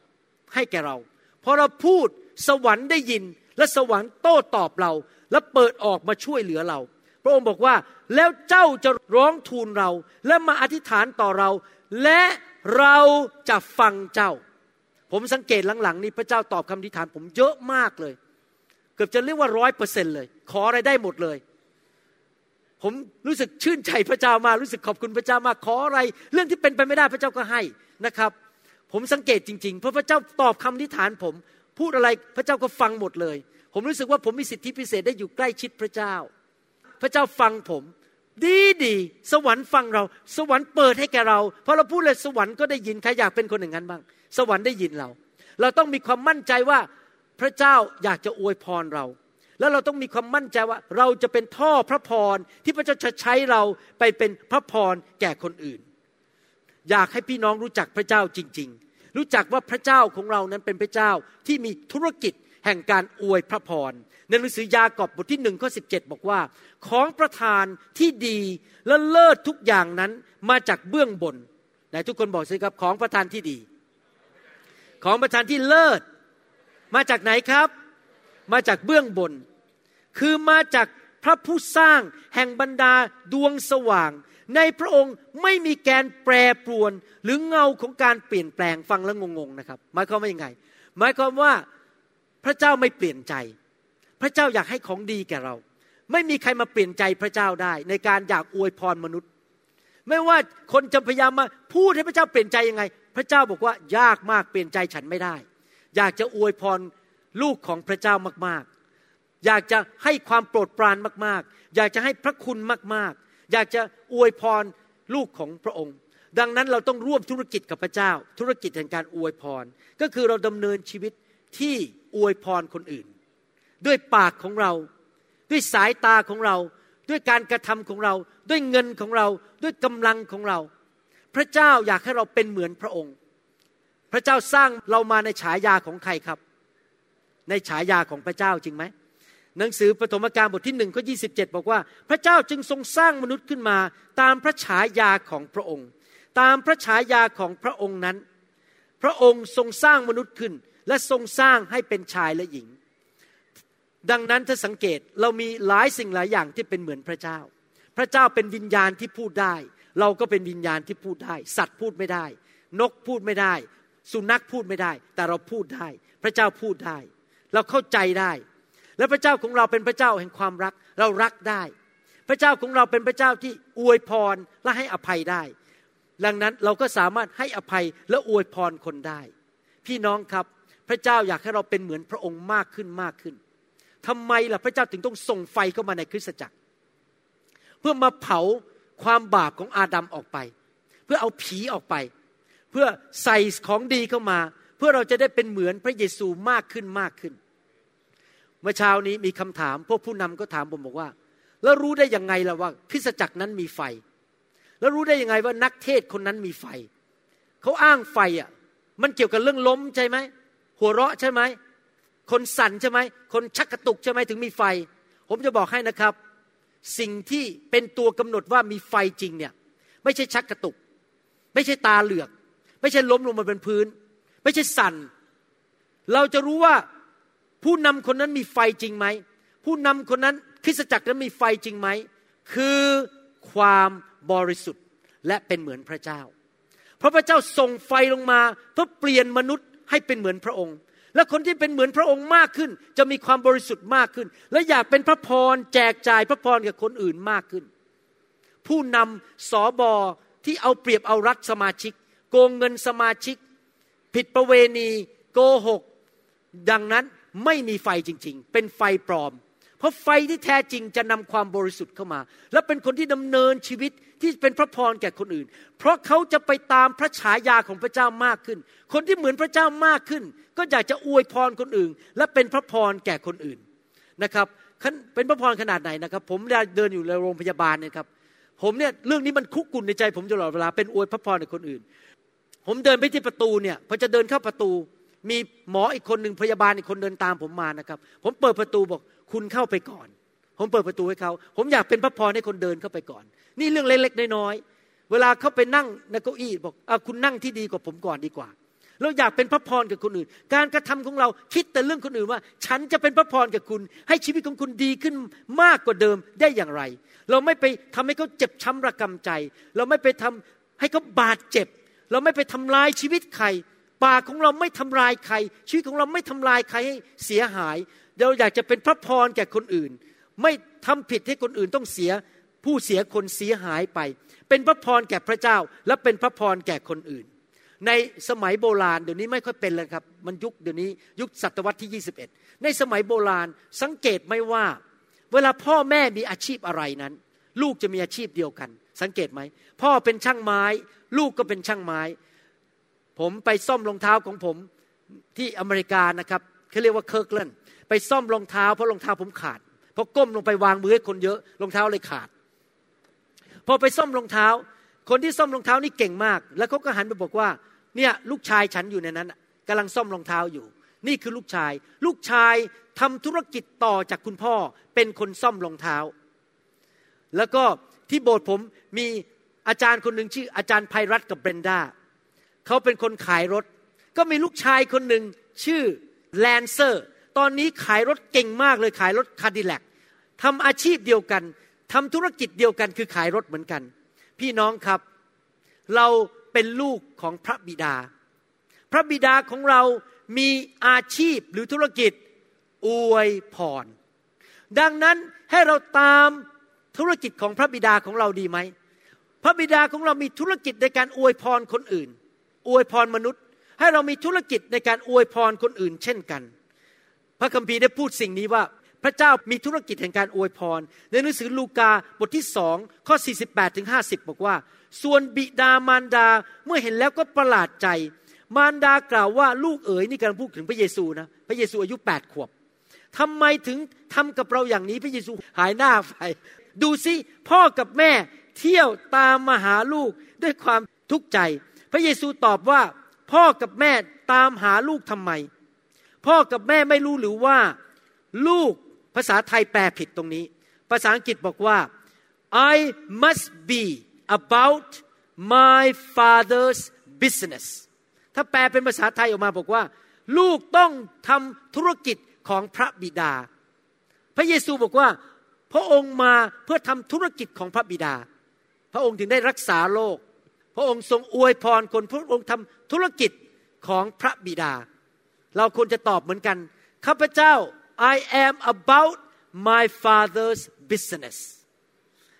ให้แก่เราพอเราพูดสวรรค์ได้ยินและสวรรค์โต้ตอบเรา และเปิดออกมาช่วยเหลือเรา พระองค์บอกว่าแล้วเจ้าจะร้องทูลเรา และมาอธิษฐานต่อเรา และเราจะฟังเจ้า ผมสังเกตหลังๆ นี้พระเจ้าตอบคำอธิษฐานผมเยอะมากเลย เกือบจะเรียกว่าร้อยเปอร์เซ็นเลย ขออะไรได้หมดเลย ผมรู้สึกชื่นใจพระเจ้ามากรู้สึกขอบคุณพระเจ้ามากขออะไร เรื่องที่เป็นไปไม่ได้พระเจ้าก็ให้นะครับ ผมสังเกตจริงๆเพราะพระเจ้าตอบคำอธิษฐานผมพูดอะไรพระเจ้าก็ฟังหมดเลย ผมรู้สึกว่าผมมีสิทธิพิเศษได้อยู่ใกล้ชิดพระเจ้า พระเจ้าฟังผม ดีดีสวรรค์ฟังเรา สวรรค์เปิดให้แกเราพอเราพูดเลยสวรรค์ก็ได้ยินใครอยากเป็นคนอย่างนั้นบ้าง สวรรค์ได้ยินเรา เราต้องมีความมั่นใจว่าพระเจ้าอยากจะอวยพรเรา แล้วเราต้องมีความมั่นใจว่าเราจะเป็นท่อพระพรที่พระเจ้าจะใช้เราไปเป็นพระพรแก่คนอื่น อยากให้พี่น้องรู้จักพระเจ้าจริง ๆ รู้จักว่าพระเจ้าของเรานั้นเป็นพระเจ้าที่มีธุรกิจแห่งการอวยพระพร ในหนังสือยากอบบทที่หนึ่งข้อสิบอกว่า ของประทานที่ดีและเลิศทุกอย่างนั้นมาจากเบื้องบนไหนทุกคนบอกสิครับของประทานที่ดี ของประทานที่เลิศมาจากไหนครับ มาจากเบื้องบน คือมาจากพระผู้สร้างแห่งบรรดาดวงสว่าง ในพระองค์ไม่มีแกนแปรปรวน หรือเงาของการเปลี่ยนแปลงฟังแล้วงงๆนะครับหมายความว่ายังไงหมายความว่าพระเจ้าไม่เปลี่ยนใจ พระเจ้าอยากให้ของดีแก่เรา ไม่มีใครมาเปลี่ยนใจพระเจ้าได้ ในการอยากอวยพรมนุษย์ ไม่ว่าคนจะพยายามมาพูดให้พระเจ้าเปลี่ยนใจยังไง พระเจ้าบอกว่ายากมากเปลี่ยนใจฉันไม่ได้ อยากจะอวยพรลูกของพระเจ้ามากๆ อยากจะให้ความโปรดปรานมากๆ อยากจะให้พระคุณมากๆ อยากจะอวยพรลูกของพระองค์ ดังนั้นเราต้องร่วมธุรกิจกับพระเจ้า ธุรกิจแห่งการอวยพร ก็คือเราดำเนินชีวิตที่อวยพรคนอื่น ด้วยปากของเรา ด้วยสายตาของเรา ด้วยการกระทำของเรา ด้วยเงินของเรา ด้วยกำลังของเรา พระเจ้าอยากให้เราเป็นเหมือนพระองค์ พระเจ้าสร้างเรามาในฉายาของใครครับ ในฉายาของพระเจ้าจริงไหมหนังสือปฐมกาลบทที่หนึ่งข้อยีบอกว่า พระเจ้าจึงทรงสร้างมนุษย์ขึ้นมาตามพระฉายาของพระองค์ ตามพระฉายาของพระองค์นั้น พระองค์ทรงสร้างมนุษย์ขึ้น และทรงสร้างให้เป็นชายและหญิง ดังนั้นถ้าสังเกตเรามีหลายสิ่งหลายอย่างที่เป็นเหมือนพระเจ้า พระเจ้าเป็นวิญญาณที่พูดได้ เราก็เป็นวิญญาณที่พูดได้ สัตว์พูดไม่ได้ นกพูดไม่ได้ สุนัขพูดไม่ได้ แต่เราพูดได้ พระเจ้าพูดได้ เราเข้าใจได้ และพระเจ้าของเราเป็นพระเจ้าแห่งความรัก เรารักได้ พระเจ้าของเราเป็นพระเจ้าที่อวยพรและให้อภัยได้ ดังนั้นเราก็สามารถให้อภัยและอวยพรคนได้ พี่น้องครับพระเจ้าอยากให้เราเป็นเหมือนพระองค์มากขึ้นมากขึ้น ทำไมล่ะพระเจ้าถึงต้องส่งไฟเข้ามาในคริสตจักร เพื่อมาเผาความบาปของอาดัมออกไป เพื่อเอาผีออกไป เพื่อใส่ของดีเข้ามา เพื่อเราจะได้เป็นเหมือนพระเยซูมากขึ้นมากขึ้น เมื่อเช้านี้มีคำถาม พวกผู้นำก็ถามผมบอกว่า แล้วรู้ได้ยังไงล่ะว่าคริสตจักรนั้นมีไฟ แล้วรู้ได้ยังไงว่านักเทศคนนั้นมีไฟเขาอ้างไฟอะมันเกี่ยวกับเรื่องล้มใช่ไหมหัวเราะใช่ไหม คนสั่นใช่ไหมคนชักกระตุกใช่ไหมถึงมีไฟ ผมจะบอกให้นะครับ สิ่งที่เป็นตัวกำหนดว่ามีไฟจริงเนี่ยไม่ใช่ชักกระตุก ไม่ใช่ตาเหลือก ไม่ใช่ล้มลงมาบนพื้น ไม่ใช่สั่น เราจะรู้ว่าผู้นำคนนั้นมีไฟจริงไหมผู้นำคนนั้นคริสตจักรนั้นมีไฟจริงไหมคือความบริสุทธิ์และเป็นเหมือนพระเจ้า เพราะพระเจ้าส่งไฟลงมาเพื่อเปลี่ยนมนุษย์ให้เป็นเหมือนพระองค์ และคนที่เป็นเหมือนพระองค์มากขึ้น จะมีความบริสุทธิ์มากขึ้น และอยากเป็นพระพรแจกจ่ายพระพรกับคนอื่นมากขึ้น ผู้นำสอบอที่เอาเปรียบเอารัดสมาชิก โกงเงินสมาชิก ผิดประเวณี โกหก ดังนั้นไม่มีไฟจริง ๆ เป็นไฟปลอม เพราะไฟที่แท้จริงจะนำความบริสุทธิ์เข้ามา และเป็นคนที่ดำเนินชีวิตที่เป็นพระพรแก่คนอื่น เพราะเขาจะไปตามพระฉายาของพระเจ้ามากขึ้น คนที่เหมือนพระเจ้ามากขึ้น ก็อยากจะอวยพรคนอื่น และเป็นพระพรแก่คนอื่นนะครับเป็นพระพรขนาดไหนนะครับ ผมเดินอยู่ในโรงพยาบาลเนี่ยครับ ผมเนี่ยเรื่องนี้มันคุกกุ่นในใจผมตลอดเวลาเป็นอวยพระพรในคนอื่น ผมเดินไปที่ประตูเนี่ยพอจะเดินเข้าประตูมีหมออีกคนหนึ่งพยาบาลอีกคนเดินตามผมมานะครับ ผมเปิดประตูบอก คุณเข้าไปก่อน ผมเปิดประตูให้เขา ผมอยากเป็นพระพรให้คนเดินเข้าไปก่อน นี่เรื่องเล็กๆน้อยๆเวลาเขาไปนั่งในเก้าอี้บอกอคุณนั่งที่ดีกว่าผมก่อนดีกว่าเราอยากเป็นพระพรกับคนอื่น การกระทำของเราคิดแต่เรื่องคนอื่นว่า ฉันจะเป็นพระพรกับคุณ ให้ชีวิตของคุณดีขึ้นมากกว่าเดิมได้อย่างไร เราไม่ไปทำให้เขาเจ็บช้ำระกำใจ เราไม่ไปทำให้เขาบาดเจ็บ เราไม่ไปทำลายชีวิตใครปากของเราไม่ทำลายใคร ชีวิตของเราไม่ทำลายใครให้เสียหาย เราอยากจะเป็นพระพรแก่คนอื่น ไม่ทำผิดให้คนอื่นต้องเสีย ผู้เสียคนเสียหายไป เป็นพระพรแก่พระเจ้า และเป็นพระพรแก่คนอื่น ในสมัยโบราณเดี๋ยวนี้ไม่ค่อยเป็นแล้วครับมันยุคเดี๋ยวนี้ยุคศตวรรษที่ 21 ในสมัยโบราณสังเกตไหมว่า เวลาพ่อแม่มีอาชีพอะไรนั้น ลูกจะมีอาชีพเดียวกัน สังเกตไหมพ่อเป็นช่างไม้ ลูกก็เป็นช่างไม้ ผมไปซ่อมรองเท้าของผมที่อเมริกานะครับเขาเรียกว่า Kirkland ไปซ่อมรองเท้าเพราะรองเท้าผมขาดพอก้มลงไปวางมือให้คนเยอะรองเท้าเลยขาด พอไปซ่อมรองเท้า คนที่ซ่อมรองเท้านี่เก่งมาก แล้วเขาก็หันไปบอกว่า เนี่ยลูกชายฉันอยู่ในนั้นกำลังซ่อมรองเท้าอยู่ นี่คือลูกชาย ลูกชายทำธุรกิจต่อจากคุณพ่อเป็นคนซ่อมรองเท้า แล้วก็ที่โบสถ์ผมมีอาจารย์คนหนึ่งชื่ออาจารย์ไพรัตกับเบรนดาเขาเป็นคนขายรถ ก็มีลูกชายคนหนึ่งชื่อแลนเซอร์ ตอนนี้ขายรถเก่งมากเลยขายรถคาดิแลกทำอาชีพเดียวกันทำธุรกิจเดียวกันคือขายรถเหมือนกัน พี่น้องครับ เราเป็นลูกของพระบิดา พระบิดาของเรามีอาชีพหรือธุรกิจอวยพร ดังนั้นให้เราตามธุรกิจของพระบิดาของเราดีไหม พระบิดาของเรามีธุรกิจในการอวยพรคนอื่น อวยพรมนุษย์ ให้เรามีธุรกิจในการอวยพรคนอื่น เช่นกัน ระคัมภีร์ได้พูดสิ่งนี้ว่าพระเจ้ามีธุรกิจแห่งการอวยพร ในหนังสือลูกาบทที่สองข้อ 48ถึง50 บอกว่า ส่วนบิดามารดาเมื่อเห็นแล้วก็ประหลาดใจ มารดากล่าวว่าลูกเอ๋ยนี่กำลังพูดถึงพระเยซูนะพระเยซูอายุ8ขวบทำไมถึงทำกับเราอย่างนี้พระเยซูหายหน้าไป ดูสิพ่อกับแม่เที่ยวตามมาหาลูกด้วยความทุกข์ใจ พระเยซูตอบว่าพ่อกับแม่ตามหาลูกทำไม พ่อกับแม่ไม่รู้หรือว่าลูกภาษาไทยแปลผิดตรงนี้ ภาษาอังกฤษบอกว่า I must be about my father's business ถ้าแปลเป็นภาษาไทยออกมาบอกว่า ลูกต้องทำธุรกิจของพระบิดา พระเยซูบอกว่า พระองค์มาเพื่อทำธุรกิจของพระบิดา พระองค์ถึงได้รักษาโลก พระองค์ทรงอวยพรคนพระองค์ทำธุรกิจของพระบิดา เราควรจะตอบเหมือนกันข้าพเจ้า I am about my father's business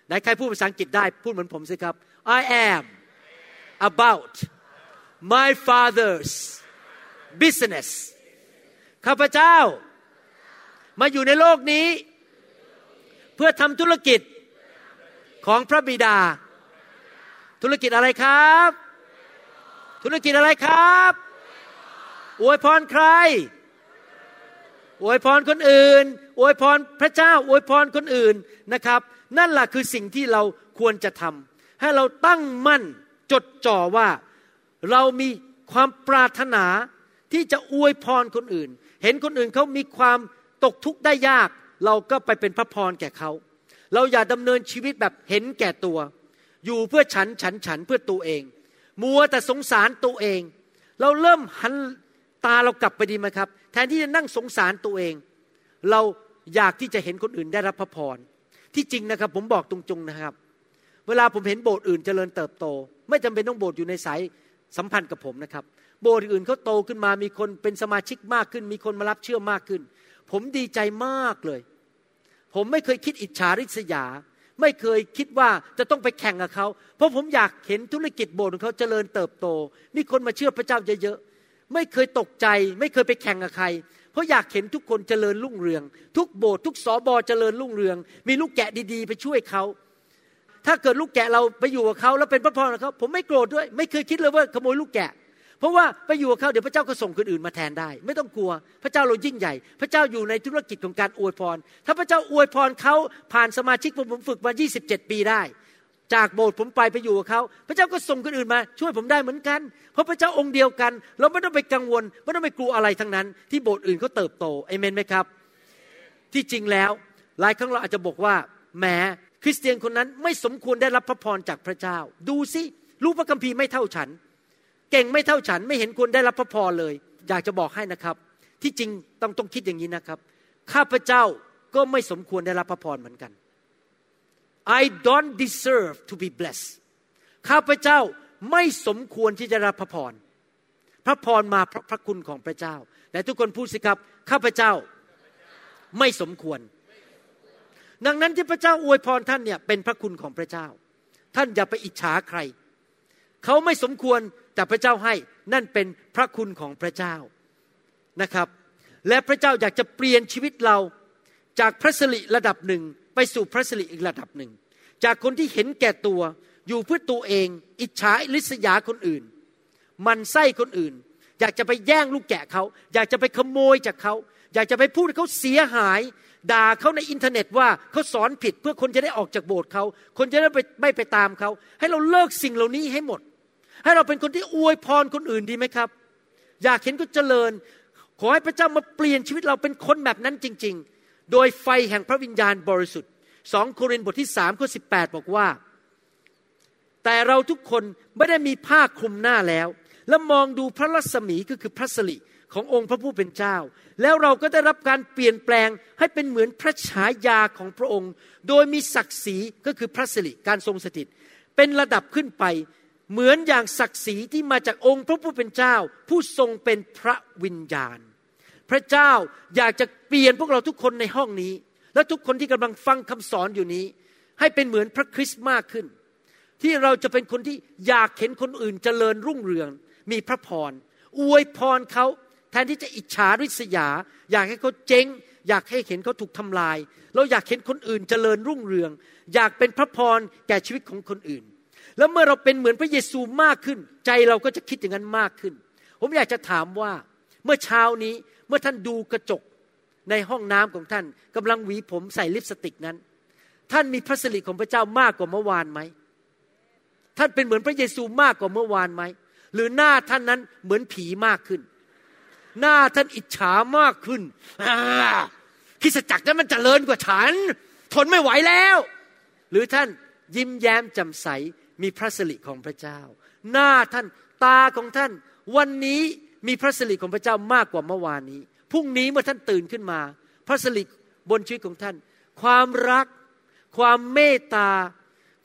ไหนใครพูดภาษาอังกฤษได้พูดเหมือนผมสิครับ I am about my father's business ข้าพเจ้า มาอยู่ในโลกนี้ เพื่อทำธุรกิจของพระบิดา ธุรกิจอะไรครับ ธุรกิจอะไรครับ อวยพรใคร อวยพรคนอื่น อวยพรพระเจ้า อวยพรคนอื่นนะครับ นั่นแหละคือสิ่งที่เราควรจะทให้เราตั้งมั่นจดจ่อว่าเรามีความปรารถนาที่จะอวยพรคนอื่น เห็นคนอื่นเขามีความตกทุกข์ได้ยาก เราก็ไปเป็นพระพรแก่เขา เราอย่าดำเนินชีวิตแบบเห็นแก่ตัว อยู่เพื่อฉันฉันฉันเพื่อตัวเอง มัวแต่สงสารตัวเอง เราเริ่มหัน ตาเรากลับไปดีไหมครับ แทนที่จะนั่งสงสารตัวเอง เราอยากที่จะเห็นคนอื่นได้รับพระพร ที่จริงนะครับ ผมบอกตรงๆนะครับ เวลาผมเห็นโบสถ์อื่นเจริญเติบโต ไม่จำเป็นต้องโบสถ์อยู่ในสายสัมพันธ์กับผมนะครับ โบสถ์อื่นเขาโตขึ้นมามีคนเป็นสมาชิกมากขึ้น มีคนมารับเชื่อมากขึ้น ผมดีใจมากเลย ผมไม่เคยคิดอิจฉาริษยา ไม่เคยคิดว่าจะต้องไปแข่งกับเขา เพราะผมอยากเห็นธุรกิจโบสถ์ของเขาเจริญเติบโต มีคนมาเชื่อพระเจ้าเยอะๆ ไม่เคยตกใจ ไม่เคยไปแข่งกับใคร เพราะอยากเห็นทุกคนเจริญรุ่งเรือง ทุกโบสถ์ทุกสอบอเจริญรุ่งเรือง มีลูกแกะดีๆ ไปช่วยเขาถ้าเกิดลูกแกะเราไปอยู่กับเขาแล้วเป็นพระพรของเขาผมไม่โกรธด้วย ไม่เคยคิดเลยว่าขโมยลูกแกะ เพราะว่าไปอยู่กับเขาเดี๋ยวพระเจ้าก็ส่งคนอื่นมาแทนได้ ไม่ต้องกลัว พระเจ้าเรายิ่งใหญ่ พระเจ้าอยู่ในธุรกิจของการอวยพร ถ้าพระเจ้าอวยพรเขาผ่านสมาชิกผมผมฝึกมา 27 ปีได้ จากโบสถ์ผมไปไปอยู่กับเขาพระเจ้าก็ส่งคนอื่นมา ช่วยผมได้เหมือนกัน เพราะพระเจ้าองค์เดียวกัน เราไม่ต้องไปกังวล ไม่ต้องไปกลัวอะไรทั้งนั้น ที่โบสถ์อื่นเขาเติบโตเอเมนไหมครับ ที่จริงแล้ว หลายครั้งเราอาจจะบอกว่าแหมคริสเตียนคนนั้นไม่สมควรได้รับพระพรจากพระเจ้า ดูสิรู้พระคัมภีร์ไม่เท่าฉัน เก่งไม่เท่าฉันไม่เห็นควรได้รับพระพรเลย อยากจะบอกให้นะครับ ที่จริงต้องต้องคิดอย่างนี้นะครับ ข้าพเจ้าก็ไม่สมควรได้รับพระพรเหมือนกัน I don't deserve to be blessed ข้าพเจ้าไม่สมควรที่จะรับพระพร พระพรมาเพราะพระคุณของพระเจ้า และทุกคนพูดสิครับ ข้าพเจ้าไม่สมควร ดังนั้นที่พระเจ้าอวยพรท่านเนี่ยเป็นพระคุณของพระเจ้า ท่านอย่าไปอิจฉาใคร เขาไม่สมควรแต่พระเจ้าให้นั่นเป็นพระคุณของพระเจ้านะครับ และพระเจ้าอยากจะเปลี่ยนชีวิตเราจากพระสิริระดับหนึ่ง ไปสู่พระสิริอีกระดับหนึ่ง จากคนที่เห็นแก่ตัวอยู่เพื่อตัวเอง อิจฉาลิษยาคนอื่น มันไส้คนอื่น อยากจะไปแย่งลูกแกะเขา อยากจะไปขโมยจากเขา อยากจะไปพูดให้เขาเสียหาย ด่าเขาในอินเทอร์เน็ตว่าเขาสอนผิดเพื่อคนจะได้ออกจากโบสถ์เขาคนจะได้ไม่ไม่ไปตามเขา ให้เราเลิกสิ่งเหล่านี้ให้หมด ให้เราเป็นคนที่อวยพรคนอื่นดีไหมครับ อยากเห็นเขาเจริญ ขอให้พระเจ้ามาเปลี่ยนชีวิตเราเป็นคนแบบนั้นจริง ๆ โดยไฟแห่งพระวิญญาณบริสุทธิ์สองโครินธ์บทที่สามข้อสิบแปดบอกว่า แต่เราทุกคนไม่ได้มีผ้าคลุมหน้าแล้ว และมองดูพระรัศมีก็คือพระสิริขององค์พระผู้เป็นเจ้า แล้วเราก็ได้รับการเปลี่ยนแปลงให้เป็นเหมือนพระฉายาของพระองค์ โดยมีศักดิ์ศรีก็คือพระสิริการทรงสถิต เป็นระดับขึ้นไป เหมือนอย่างศักดิ์ศรีที่มาจากองค์พระผู้เป็นเจ้า ผู้ทรงเป็นพระวิญญาณ พระเจ้าอยากจะเปลี่ยนพวกเราทุกคนในห้องนี้ และทุกคนที่กำลังฟังคำสอนอยู่นี้ ให้เป็นเหมือนพระคริสต์มากขึ้น ที่เราจะเป็นคนที่อยากเห็นคนอื่นเจริญรุ่งเรือง มีพระพรอวยพรเขาแทนที่จะอิจฉาริษยา อยากให้เขาเจ๊ง อยากให้เห็นเขาถูกทำลาย เราอยากเห็นคนอื่นเจริญรุ่งเรือง อยากเป็นพระพรแก่ชีวิตของคนอื่น แล้วเมื่อเราเป็นเหมือนพระเยซูมากขึ้น ใจเราก็จะคิดอย่างนั้นมากขึ้น ผมอยากจะถามว่าเมื่อเช้านี้ เมื่อท่านดูกระจกในห้องน้ำของท่านกำลังหวีผมใส่ลิปสติกนั้น ท่านมีพระสิริของพระเจ้ามากกว่าเมื่อวานไหมท่านเป็นเหมือนพระเยซูมากกว่าเมื่อวานไหมหรือหน้าท่านนั้นเหมือนผีมากขึ้น หน้าท่านอิจฉามากขึ้นคิสจักรนั้นมันจเจริญกว่าฉัน ทนไม่ไหวแล้ว หรือท่านยิ้มแย้มแจ่มใสมีพระสิริของพระเจ้า หน้าท่านตาของท่าน วันนี้ มีพระสิริของพระเจ้ามากกว่าเมื่อวานนี้ พรุ่งนี้เมื่อท่านตื่นขึ้นมา พระสิริบนชีวิตของท่าน ความรัก ความเมตตา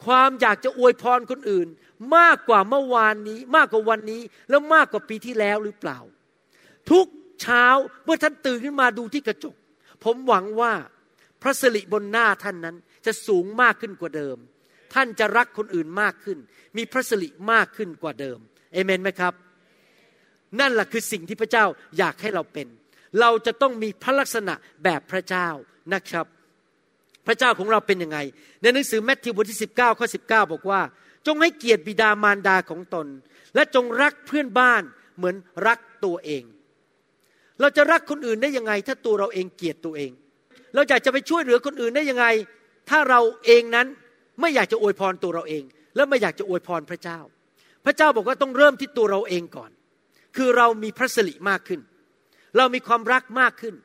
ความอยากจะอวยพรคนอื่น มากกว่าเมื่อวานนี้ มากกว่าวันนี้ แล้วมากกว่าปีที่แล้วหรือเปล่า ทุกเช้าเมื่อท่านตื่นขึ้นมาดูที่กระจก ผมหวังว่าพระสิริบนหน้าท่านนั้นจะสูงมากขึ้นกว่าเดิม ท่านจะรักคนอื่นมากขึ้น มีพระสิริมากขึ้นกว่าเดิมเอเมนไหมครับ นั่นแหละคือสิ่งที่พระเจ้าอยากให้เราเป็น เราจะต้องมีพระลักษณะแบบพระเจ้านะครับ พระเจ้าของเราเป็นยังไง ในหนังสือแมทธิวบทที่ 19ข้อ19 บอกว่า จงให้เกียรติบิดามารดาของตน และจงรักเพื่อนบ้านเหมือนรักตัวเอง เราจะรักคนอื่นได้ยังไง ถ้าตัวเราเองเกลียดตัวเอง เราอยากจะไปช่วยเหลือคนอื่นได้ยังไง ถ้าเราเองนั้นไม่อยากจะอวยพรตัวเราเอง แล้วไม่อยากจะอวยพรพระเจ้า พระเจ้าบอกว่าต้องเริ่มที่ตัวเราเองก่อน คือเรามีพระสิริมากขึ้น เรามีความรักมากขึ้น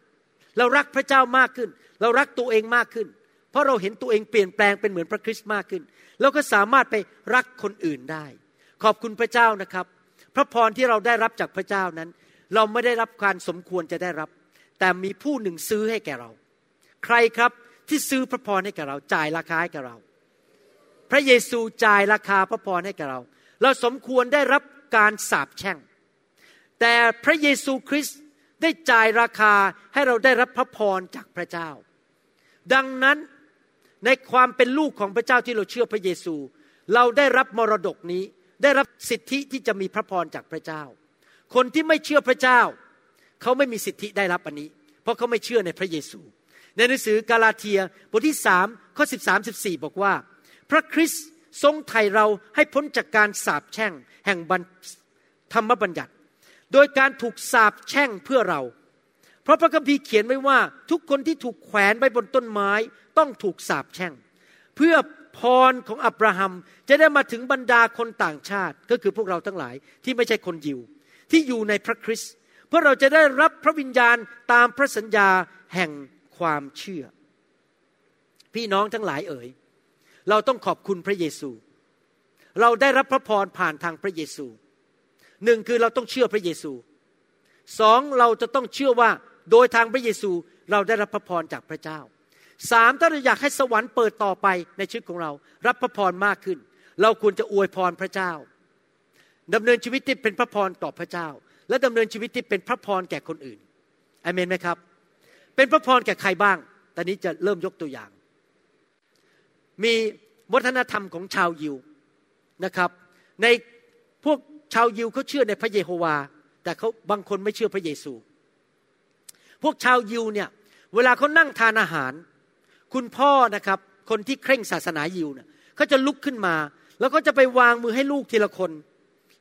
เรารักพระเจ้ามากขึ้น เรารักตัวเองมากขึ้น เพราะเราเห็นตัวเองเปลี่ยนแปลงเป็นเหมือนพระคริสต์มากขึ้น เราก็สามารถไปรักคนอื่นได้ ขอบคุณพระเจ้านะครับ พระพรที่เราได้รับจากพระเจ้านั้น เราไม่ได้รับการสมควรจะได้รับ แต่มีผู้หนึ่งซื้อให้แก่เรา ใครครับที่ซื้อพระพรให้แก่เรา จ่ายราคาให้แก่เรา พระเยซูจ่ายราคาพระพรให้แก่เรา เราสมควรได้รับการสาปแช่ง แต่พระเยซูคริสต์ได้จ่ายราคาให้เราได้รับพระพรจากพระเจ้า ดังนั้นในความเป็นลูกของพระเจ้าที่เราเชื่อพระเยซู เราได้รับมรดกนี้ ได้รับสิทธิที่จะมีพระพรจากพระเจ้า คนที่ไม่เชื่อพระเจ้า เขาไม่มีสิทธิได้รับอันนี้ เพราะเขาไม่เชื่อในพระเยซู ในหนังสือกาลาเทียบทที่สามข้อสิบสามสิบสี่บอกว่า พระคริสต์ทรงไถ่เราให้พ้นจากการสาปแช่ง แห่งบัธรรมบัญญัติ โดยการถูกสาปแช่งเพื่อเรา เพราะพระคัมภีร์เขียนไว้ว่า ทุกคนที่ถูกแขวนไว้บนต้นไม้ต้องถูกสาปแช่ง เพื่อพรของอับราฮัมจะได้มาถึงบรรดาคนต่างชาติ ก็คือพวกเราทั้งหลายที่ไม่ใช่คนยิว ที่อยู่ในพระคริสต์เพื่อเราจะได้รับพระวิญญาณตามพระสัญญาแห่งความเชื่อ พี่น้องทั้งหลายเอ๋ยเราต้องขอบคุณพระเยซู เราได้รับพระพรผ่านทางพระเยซู หนึ่งคือเราต้องเชื่อพระเยซูสองเราจะต้องเชื่อว่าโดยทางพระเยซูเราได้รับพระพรจากพระเจ้าสามถ้าเราอยากให้สวรรค์เปิดต่อไปในชีวิตของเรา รับพระพรมากขึ้น เราควรจะอวยพรพระเจ้าดำเนินชีวิตที่เป็นพระพรต่อพระเจ้า และดำเนินชีวิตที่เป็นพระพรแก่คนอื่นอเมนไหมครับ เป็นพระพรแก่ใครบ้างตอนนี้จะเริ่มยกตัวอย่าง มีวัฒนธรรมของชาวยิวนะครับ ในพวก ชาวยิวเขาเชื่อในพระเยโฮวา แต่เขาบางคนไม่เชื่อพระเยซู พวกชาวยิวเนี่ยเวลาเขานั่งทานอาหาร คุณพ่อนะครับ คนที่เคร่งศาสนายิวเนี่ยเขาจะลุกขึ้นมา แล้วก็จะไปวางมือให้ลูกทีละคน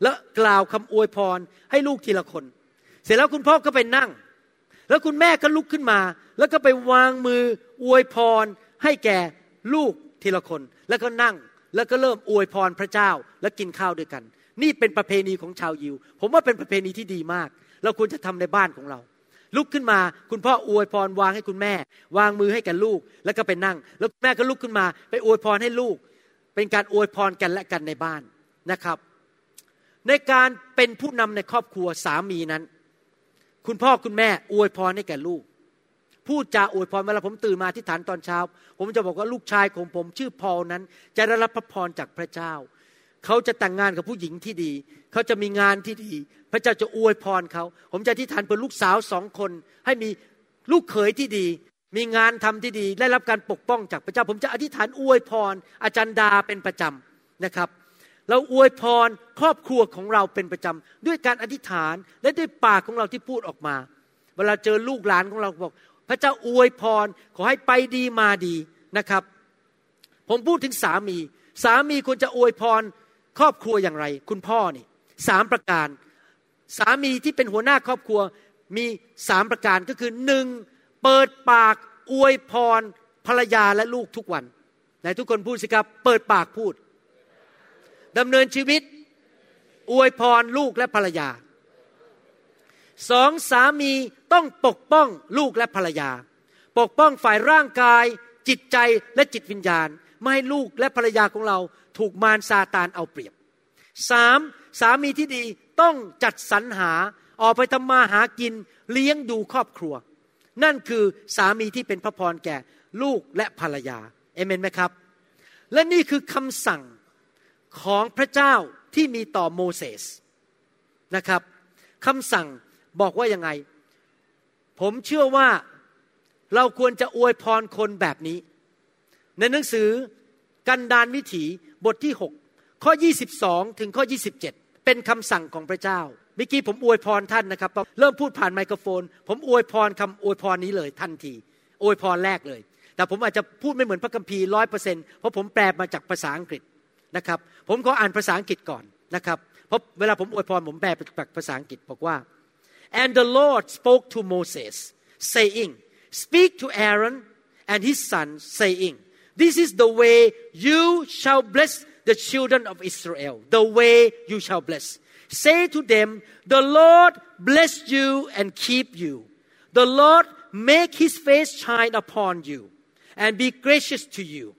แล้วกล่าวคำอวยพรให้ลูกทีละคน เสร็จแล้วคุณพ่อก็ไปนั่ง แล้วคุณแม่ก็ลุกขึ้นมา แล้วก็ไปวางมืออวยพรให้แก่ลูกทีละคน แล้วก็นั่งแล้วก็เริ่มอวยพรพระเจ้าแล้วกินข้าวด้วยกัน นี่เป็นประเพณีของชาวยิว ผมว่าเป็นประเพณีที่ดีมาก เราควรจะทำในบ้านของเรา ลุกขึ้นมา คุณพ่ออวยพรวางให้คุณแม่ วางมือให้กับลูก แล้วก็ไปนั่ง แล้วแม่ก็ลุกขึ้นมา ไปอวยพรให้ลูก เป็นการอวยพรกันและกันในบ้านนะครับ ในการเป็นผู้นำในครอบครัวสามีนั้น คุณพ่อคุณแม่อวยพรให้แก่ลูกพูดจาอวยพรเวลาผมตื่นมาที่ฐานตอนเช้า ผมจะบอกว่าลูกชายของผมชื่อพอลนั้น จะได้รับพระพรจากพระเจ้า เขาจะแต่งงานกับผู้หญิงที่ดี เขาจะมีงานที่ดี พระเจ้าจะอวยพรเขา ผมจะอธิฐานเพื่อลูกสาวสองคน ให้มีลูกเขยที่ดี มีงานทำที่ดี ได้รับการปกป้องจากพระเจ้า ผมจะอธิษฐานอวยพร อาจารย์ดาเป็นประจำนะครับ เราอวยพรครอบครัวของเราเป็นประจำด้วยการอธิษฐานและด้วยปากของเราที่พูดออกมา เวลาเจอลูกหลานของเราบอก พระเจ้าอวยพรขอให้ไปดีมาดีนะครับ ผมพูดถึงสามี สามีควรจะอวยพร ครอบครัวอย่างไร คุณพ่อนี่สามประการ สามีที่เป็นหัวหน้าครอบครัวมีสามประการก็คือหนึ่งเปิดปากอวยพรภรรยาและลูกทุกวันไหนทุกคนพูดสิครับ เปิดปากพูดดำเนินชีวิต อวยพรลูกและภรรยาสองสามีต้องปกป้องลูกและภรรยา ปกป้องฝ่ายร่างกาย จิตใจและจิตวิญญาณ ไม่ให้ลูกและภรรยาของเรา ถูกมารซาตานเอาเปรียบสามสามีที่ดีต้องจัดสรรหาออกไปทำมาหากินเลี้ยงดูครอบครัว นั่นคือสามีที่เป็นพระพรแก่ลูกและภรรยาเอเมนไหมครับ และนี่คือคำสั่งของพระเจ้าที่มีต่อโมเสสนะครับคำสั่งบอกว่ายังไง ผมเชื่อว่าเราควรจะอวยพรคนแบบนี้ ในหนังสือกันดานวิถี บทที่ 6 ข้อ 22 ถึงข้อ 27 เป็นคำสั่งของพระเจ้าเมื่อกี้ผมอวยพรท่านนะครับเริ่มพูดผ่านไมโครโฟน ผมอวยพรคำอวยพรนี้เลยทันทีอวยพรแรกเลย แต่ผมอาจจะพูดไม่เหมือนพระคัมภีร์ร้อยเปอร์เซ็นต์เพราะผมแปลมาจากภาษาอังกฤษนะครับ ผมขออ่านภาษาอังกฤษก่อนนะครับเพราะเวลาผมอวยพรผมแปลจากภาษาอังกฤษบอกว่า and the Lord spoke to Moses saying speak to Aaron and his sons saying this is the way you shall bless the children of Israel the way you shall bless say to them the Lord bless you and keep you the Lord make his face shine upon you and be gracious to you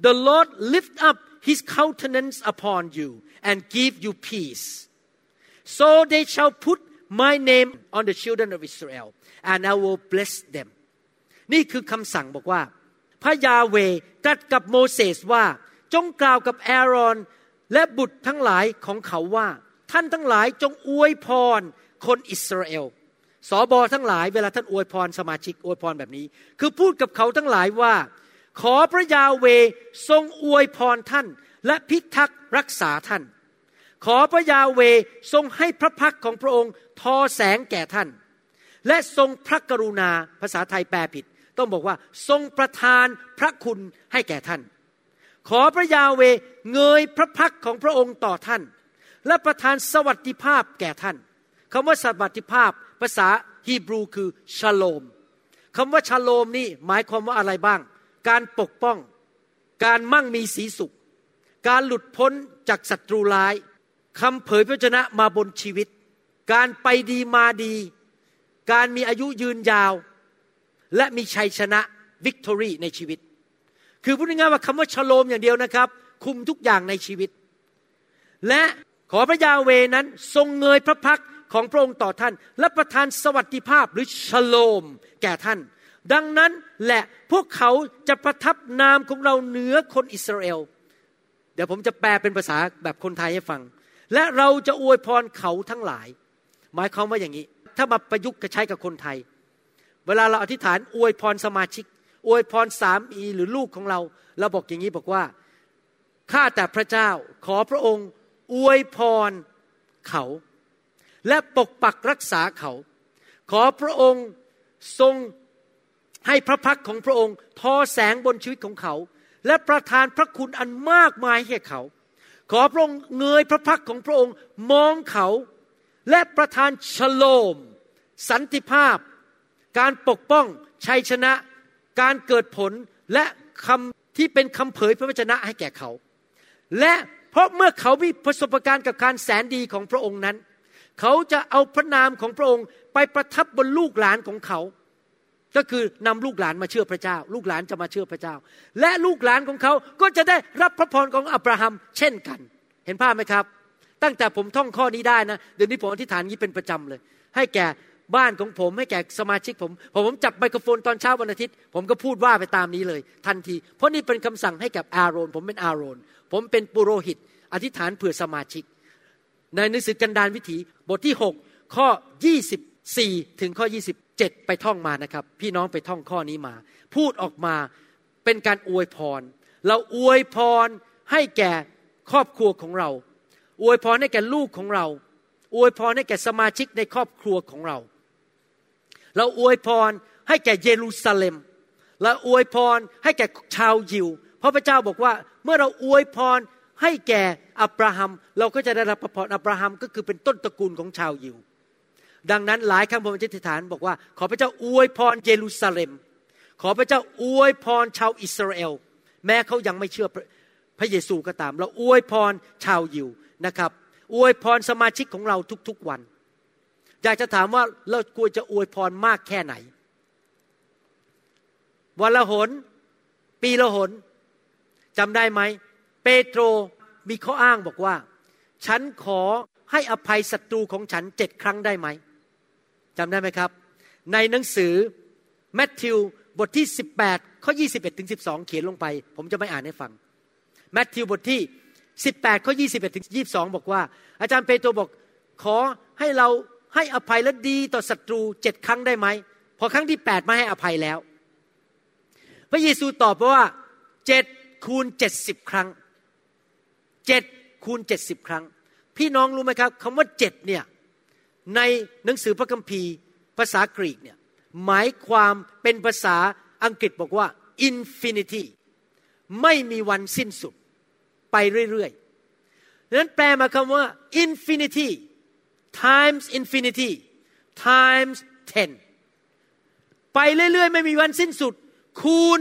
the Lord lift up his countenance upon you and give you peace so they shall put my name on the children of Israel and I will bless them นี่คือคำสั่งบอกว่า พระยาเวตรัสกับโมเสสว่าจงกล่าวกับแอรอนและบุตรทั้งหลายของเขาว่า ท่านทั้งหลายจงอวยพรคนอิสราเอลสอบอทั้งหลายเวลาท่านอวยพรสมาชิกอวยพรแบบนี้ คือพูดกับเขาทั้งหลายว่า ขอพระยาเวทรงอวยพรท่าน และพิทักษ์รักษาท่าน ขอพระยาเวทรงให้พระพักของพระองค์ทอแสงแก่ท่าน และทรงพระกรุณาภาษาไทยแปลผิด ต้องบอกว่าทรงประทานพระคุณให้แก่ท่าน ขอพระยาเวเงยพระพักของพระองค์ต่อท่าน และประทานสวัสดิภาพแก่ท่านคำว่าสวัสดิภาพ ภาษาฮีบรูคือชโลมคำว่าชโลมนี่หมายความว่าอะไรบ้าง การปกป้อง การมั่งมีสีสุข การหลุดพ้นจากศัตรูร้ายคำเผยพระชนะมาบนชีวิต การไปดีมาดี การมีอายุยืนยาว และมีชัยชนะวิกตอรีในชีวิต คือพูดง่ายๆว่าคำว่าชโลมอย่างเดียวนะครับ คุมทุกอย่างในชีวิต และขอพระยาเวนั้นทรงเงยพระพักของพระองค์ต่อท่าน และประทานสวัสดิภาพหรือชโลมแก่ท่าน ดังนั้นแหละพวกเขาจะประทับนามของเราเหนือคนอิสราเอล เดี๋ยวผมจะแปลเป็นภาษาแบบคนไทยให้ฟัง และเราจะอวยพรเขาทั้งหลาย หมายความว่าอย่างนี้ ถ้ามาประยุกต์ใช้กับคนไทย เวลาเราอธิษฐานอวยพรสมาชิก อวยพรสามีหรือลูกของเรา เราบอกอย่างนี้บอกว่าข้าแต่พระเจ้าขอพระองค์ อวยพรเขา และปกปักรักษาเขา ขอพระองค์ทรงให้พระพักของพระองค์ทอแสงบนชีวิตของเขา และประทานพระคุณอันมากมายให้เขา ขอพระองค์เงยพระพักของพระองค์มองเขา และประทานชโลม สันติภาพ การปกป้องชัยชนะ การเกิดผลและคำที่เป็นคำเผยพระวจนะให้แก่เขา และเพราะเมื่อเขามีประสบการณ์กับการแสนดีของพระองค์นั้น เขาจะเอาพระนามของพระองค์ไปประทับบนลูกหลานของเขา ก็คือนำลูกหลานมาเชื่อพระเจ้า ลูกหลานจะมาเชื่อพระเจ้า และลูกหลานของเขาก็จะได้รับพระพรของอับราฮัม เช่นกัน เห็นภาพไหมครับ ตั้งแต่ผมท่องข้อนี้ได้นะเดี๋ยวนี้ผมอธิษฐานนี้เป็นประจำเลย ให้แก่ บ้านของผมให้แก่สมาชิกผมพอผมจับไมโครโฟนตอนเช้าวันอาทิตย์ ผมก็พูดว่าไปตามนี้เลย ทันที เพราะนี่เป็นคำสั่งให้กับอาโรน ผมเป็นอาโรน ผมเป็นปุโรหิต อธิษฐานเผื่อสมาชิก ในหนังสือกันดารวิถีบทที่ 6 ข้อ 24 ถึงข้อ 27 ไปท่องมานะครับ พี่น้องไปท่องข้อนี้มา พูดออกมาเป็นการอวยพร เราอวยพรให้แก่ครอบครัวของเรา อวยพรให้แก่ลูกของเรา อวยพรให้แก่สมาชิกในครอบครัวของเรา เราอวยพรให้แก่เยรูซาเล็มและอวยพรให้แก่ชาวยิว เพราะพระเจ้าบอกว่าเมื่อเราอวยพรให้แก่อับราฮัม เราก็จะได้รับพระพรอับราฮัมก็คือเป็นต้นตระกูลของชาวยิว ดังนั้นหลายครั้งผมจะอธิฐานบอกว่า ขอพระเจ้าอวยพรเยรูซาเล็ม ขอพระเจ้าอวยพรชาวอิสราเอล แม้เขายังไม่เชื่อพรพระเยซูก็ตาม เราอวยพรชาวยิวนะครับ อวยพรสมาชิกของเราทุกๆวัน อยากจะถามว่าเราควรจะอวยพรมากแค่ไหน วันละหน ปีละหนจำได้ไหม เปโตรมีข้ออ้างบอกว่า ฉันขอให้อภัยศัตรูของฉันเจ็ดครั้งได้ไหมจำได้ไหมครับ ในหนังสือแมทธิวบทที่ 18ข้อ21ถึง12 เขียนลงไป ผมจะไม่อ่านให้ฟังแมทธิวบทที่ 18ข้อ21ถึง22 บอกว่า อาจารย์เปโตรบอก ขอให้เรา ให้อภัยและดีต่อศัตรูเจ็ดครั้งได้ไหมพอครั้งที่8ไม่ให้อภัยแล้ว พระเยซูตอบว่าเจ็ดคูณเจ็ดสิบครั้งเจ็ดคูณเจ็ดสิบครั้ง พี่น้องรู้ไหมครับคำว่าเจ็ดเนี่ยในหนังสือพระคัมภีร์ภาษากรีกเนี่ยหมายความเป็นภาษาอังกฤษบอกว่า infinity ไม่มีวันสิ้นสุดไปเรื่อยๆนั้นแปลมาคำว่า infinity times infinity times ten ไปเรื่อยๆ ไม่มีวันสิ้นสุด คูณ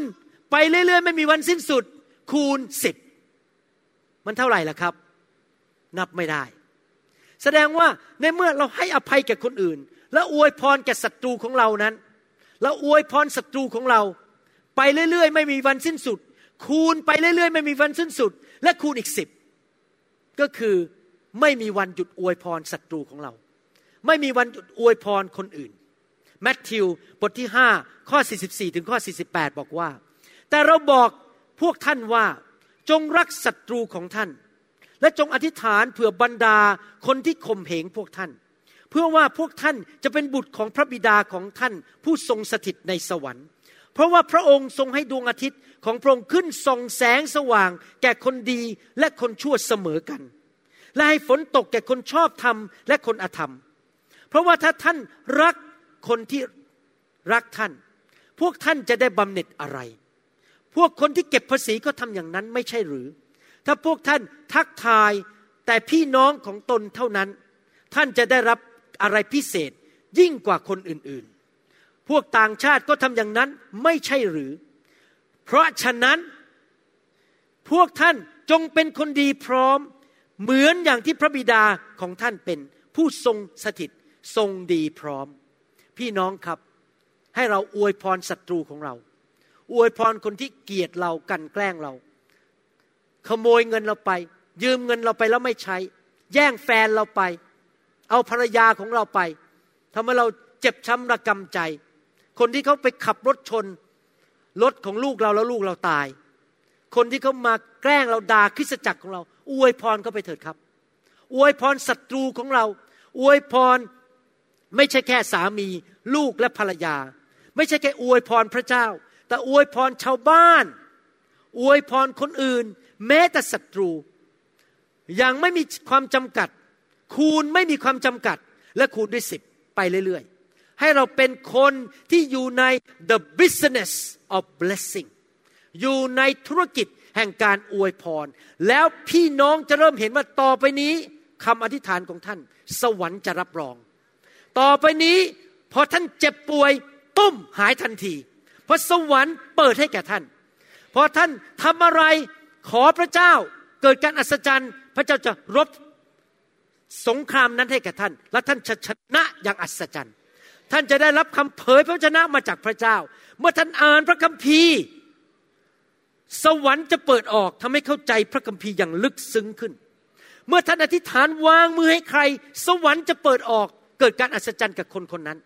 ไปเรื่อยๆ ไม่มีวันสิ้นสุด คูณสิบมันเท่าไหร่ล่ะครับ นับไม่ได้ แสดงว่าในเมื่อเราให้อภัยแก่คนอื่น และอวยพรแก่ศัตรูของเรานั้น แล้วอวยพรศัตรูของเรา ไปเรื่อยๆ ไม่มีวันสิ้นสุด คูณไปเรื่อยๆ ไม่มีวันสิ้นสุด และคูณอีกสิบก็คือ ไม่มีวันหยุดอวยพรศัตรูของเรา ไม่มีวันหยุดอวยพรคนอื่นแมทธิวบทที่5ข้อ 44 ถึงข้อ 48 บอกว่า แต่เราบอกพวกท่านว่าจงรักศัตรูของท่าน และจงอธิษฐานเผื่อบรรดาคนที่ข่มเหงพวกท่าน เพื่อว่าพวกท่านจะเป็นบุตรของพระบิดาของท่าน ผู้ทรงสถิตในสวรรค์ เพราะว่าพระองค์ทรงให้ดวงอาทิตย์ของพระองค์ขึ้นส่องแสงสว่าง แก่คนดีและคนชั่วเสมอกัน และให้ฝนตกแก่คนชอบธรรมและคนอธรรม เพราะว่าถ้าท่านรักคนที่รักท่าน พวกท่านจะได้บำเหน็จอะไร พวกคนที่เก็บภาษีก็ทำอย่างนั้นไม่ใช่หรือ ถ้าพวกท่านทักทายแต่พี่น้องของตนเท่านั้น ท่านจะได้รับอะไรพิเศษยิ่งกว่าคนอื่นๆ พวกต่างชาติก็ทำอย่างนั้นไม่ใช่หรือ เพราะฉะนั้นพวกท่านจงเป็นคนดีพร้อม เหมือนอย่างที่พระบิดาของท่านเป็นผู้ทรงสถิตทรงดีพร้อม พี่น้องครับให้เราอวยพรศัตรูของเรา อวยพรคนที่เกลียดเรากันแกล้งเรา ขโมยเงินเราไป ยืมเงินเราไปแล้วไม่ใช้ แย่งแฟนเราไป เอาภรรยาของเราไปทำให้เราเจ็บช้ำระกำใจ คนที่เขาไปขับรถชนรถของลูกเราแล้วลูกเราตาย คนที่เขามาแกล้งเราด่าคริสตจักรของเรา อวยพรเขาไปเถิดครับ อวยพรศัตรูของเรา อวยพรไม่ใช่แค่สามีลูกและภรรยา ไม่ใช่แค่อวยพรพระเจ้า แต่อวยพรชาวบ้าน อวยพรคนอื่น แม้แต่ศัตรู อย่างไม่มีความจำกัด คูณไม่มีความจำกัด และคูณด้วยสิบไปเรื่อยๆ ให้เราเป็นคนที่อยู่ใน the business of blessing อยู่ในธุรกิจแห่งการอวยพร แล้วพี่น้องจะเริ่มเห็นว่าต่อไปนี้คำอธิษฐานของท่าน สวรรค์จะรับรอง ต่อไปนี้พอท่านเจ็บป่วยปุ้มหายทันที เพราะสวรรค์เปิดให้แก่ท่านพอท่านทำอะไรขอพระเจ้าเกิดการอัศจรรย์ พระเจ้าจะรบสงครามนั้นให้แก่ท่าน และท่านจะชนะอย่างอัศจรรย์ ท่านจะได้รับคำเผยพระชนะมาจากพระเจ้า เมื่อท่านอ่านพระคัมภีร์ สวรรค์จะเปิดออกทำให้เข้าใจพระคัมภีร์อย่างลึกซึ้งขึ้น เมื่อท่านอธิษฐานวางมือให้ใคร สวรรค์จะเปิดออกเกิดการอัศจรรย์กับคนคนนั้น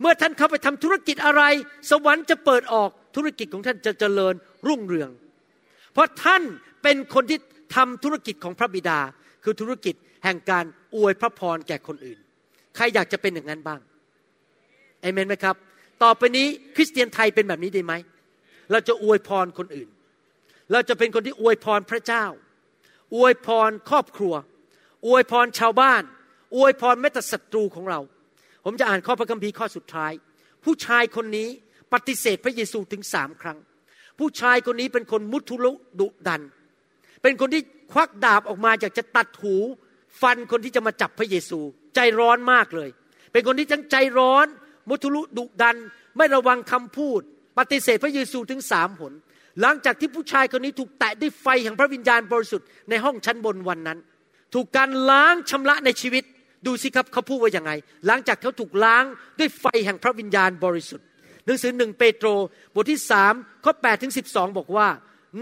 เมื่อท่านเข้าไปทำธุรกิจอะไร สวรรค์จะเปิดออกธุรกิจของท่านจะเจริญรุ่งเรือง เพราะท่านเป็นคนที่ทำธุรกิจของพระบิดา คือธุรกิจแห่งการอวยพระพรแก่คนอื่น ใครอยากจะเป็นอย่างนั้นบ้างเอเมนไหมครับ ต่อไปนี้คริสเตียนไทยเป็นแบบนี้ได้ไหม เราจะอวยพรคนอื่น เราจะเป็นคนที่อวยพรพระเจ้า อวยพรครอบครัว อวยพรชาวบ้าน อวยพรแม้แต่ศัตรูของเรา ผมจะอ่านข้อพระคัมภีร์ข้อสุดท้าย ผู้ชายคนนี้ปฏิเสธพระเยซูถึงสามครั้ง ผู้ชายคนนี้เป็นคนมุทุลุดุดัน เป็นคนที่ควักดาบออกมาอยากจะตัดหูฟันคนที่จะมาจับพระเยซู ใจร้อนมากเลย เป็นคนที่ทั้งใจร้อน มุทุลุดุดัน ไม่ระวังคำพูด ปฏิเสธพระเยซูถึงสามหนหลังจากที่ผู้ชายคนนี้ถูกแตะด้วยไฟแห่งพระวิญญาณบริสุทธิ์ในห้องชั้นบนวันนั้น ถูกการล้างชำระในชีวิตดูสิครับเขาพูดว่าอย่างไง หลังจากเขาถูกล้างด้วยไฟแห่งพระวิญญาณบริสุทธิ์ หนังสือหนึ่งเปโตรบทที่สามข้อแปดถึงสิบสองบอกว่า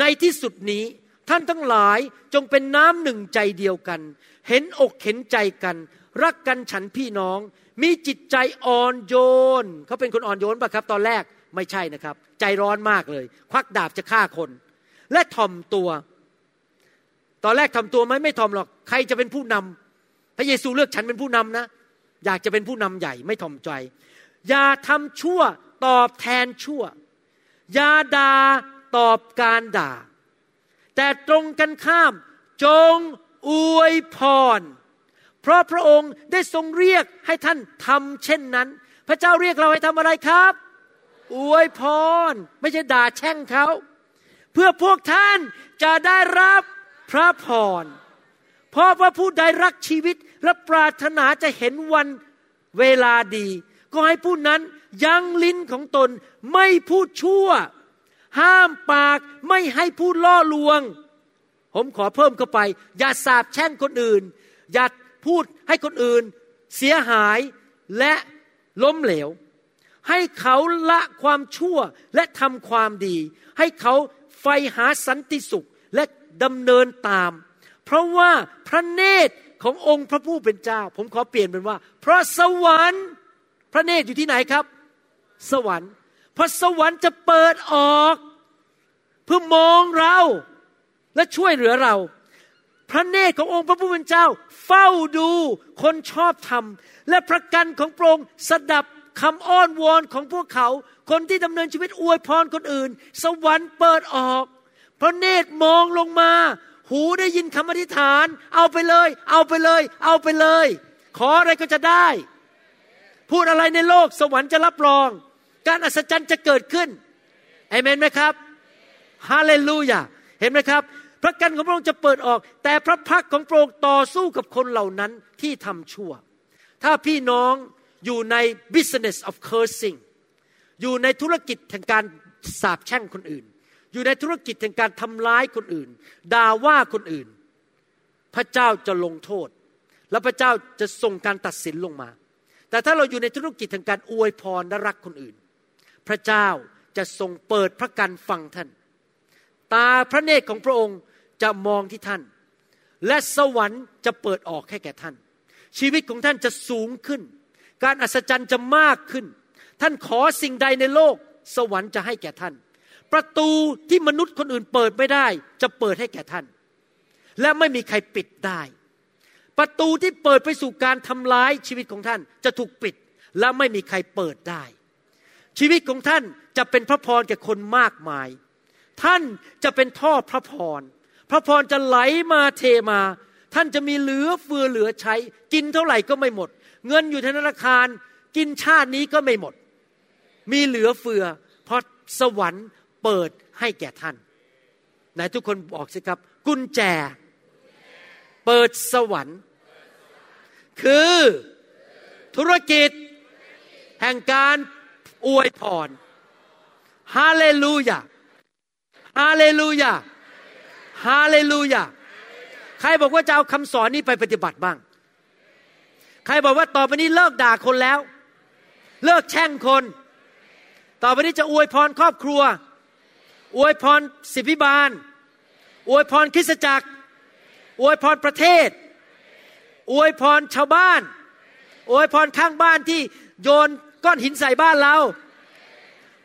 ในที่สุดนี้ท่านทั้งหลายจงเป็นน้ำหนึ่งใจเดียวกัน เห็นอกเห็นใจกัน รักกันฉันพี่น้อง มีจิตใจอ่อนโยนเขาเป็นคนอ่อนโยนปะครับตอนแรก ไม่ใช่นะครับ ใจร้อนมากเลย ควักดาบจะฆ่าคน และถ่อมตัว ตอนแรกถ่อมตัวไหมไม่ถ่อมหรอก ใครจะเป็นผู้นำพระเยซูเลือกฉันเป็นผู้นำนะ อยากจะเป็นผู้นำใหญ่ไม่ถ่อมใจ อย่าทำชั่วตอบแทนชั่ว อย่าด่าตอบการด่า แต่ตรงกันข้ามจงอวยพร เพราะพระองค์ได้ทรงเรียกให้ท่านทำเช่นนั้น พระเจ้าเรียกเราให้ทำอะไรครับ อวยพร ไม่ใช่ด่าแช่งเขา เพื่อพวกท่านจะได้รับพระพร เพราะว่าผู้ใดรักชีวิตและปรารถนาจะเห็นวันเวลาดี ก็ให้ผู้นั้นยั้งลิ้นของตนไม่พูดชั่ว ห้ามปากไม่ให้พูดล่อลวง ผมขอเพิ่มเข้าไป อย่าสาบแช่งคนอื่น อย่าพูดให้คนอื่น เสียหายและล้มเหลว ให้เขาละความชั่วและทำความดี ให้เขาไฟหาสันติสุขและดำเนินตาม เพราะว่าพระเนตรขององค์พระผู้เป็นเจ้า ผมขอเปลี่ยนเป็นว่าเพราะสวรรค์ พระเนตรอยู่ที่ไหนครับ สวรรค์เพราะสวรรค์จะเปิดออก เพื่อมองเราและช่วยเหลือเรา พระเนตรขององค์พระผู้เป็นเจ้า เฝ้าดูคนชอบธรรม และประกันของพระองค์สดับ คำอ้อนวอนของพวกเขา คนที่ดำเนินชีวิตอวยพรคนอื่น สวรรค์เปิดออก พระเนตรมองลงมา หูได้ยินคำอธิษฐาน เอาไปเลย เอาไปเลย เอาไปเลย ขออะไรก็จะได้ พูดอะไรในโลกสวรรค์จะรับรอง การอัศจรรย์จะเกิดขึ้นเอเมนไหมครับฮาเลลูยาเห็นไหมครับ พระกันของพระองค์จะเปิดออก แต่พระพักของพระองค์ต่อสู้กับคนเหล่านั้นที่ทำชั่ว ถ้าพี่น้อง อยู่ใน business of cursing อยู่ในธุรกิจแห่งการสาปแช่งคนอื่น อยู่ในธุรกิจแห่งการทำร้ายคนอื่น ด่าว่าคนอื่น พระเจ้าจะลงโทษ และพระเจ้าจะส่งการตัดสินลงมา แต่ถ้าเราอยู่ในธุรกิจแห่งการอวยพรและรักคนอื่น พระเจ้าจะทรงเปิดพระกันฟังท่าน ตาพระเนตรของพระองค์จะมองที่ท่าน และสวรรค์จะเปิดออกให้แก่ท่าน ชีวิตของท่านจะสูงขึ้น การอัศจรรย์จะมากขึ้น ท่านขอสิ่งใดในโลก สวรรค์จะให้แก่ท่าน ประตูที่มนุษย์คนอื่นเปิดไม่ได้ จะเปิดให้แก่ท่าน และไม่มีใครปิดได้ ประตูที่เปิดไปสู่การทำร้ายชีวิตของท่านจะถูกปิด และไม่มีใครเปิดได้ ชีวิตของท่านจะเป็นพระพรแก่คนมากมาย ท่านจะเป็นท่อพระพร พระพรจะไหลมาเทมาท่านจะมีเหลือเฟือเหลือใช้ กินเท่าไหร่ก็ไม่หมด เงินอยู่ธนาคาร กินชาตินี้ก็ไม่หมด มีเหลือเฟือ เพราะสวรรค์เปิดให้แก่ท่านไหนทุกคนบอกสิครับ กุญแจ เปิดสวรรค์ คือธุรกิจ แห่งการอวยพรฮาเลลูยาฮาเลลูยาฮาเลลูยาใครบอกว่าจะเอาคำสอนนี้ไปปฏิบัติบ้าง ใครบอกว่าต่อไปนี้เลิกด่าคนแล้ว เลิกแช่งคน ต่อไปนี้จะอวยพรครอบครัว อวยพรสิบิบาล อวยพรคริสตจักร อวยพรประเทศ อวยพรชาวบ้าน อวยพรข้างบ้านที่โยนก้อนหินใส่บ้านเรา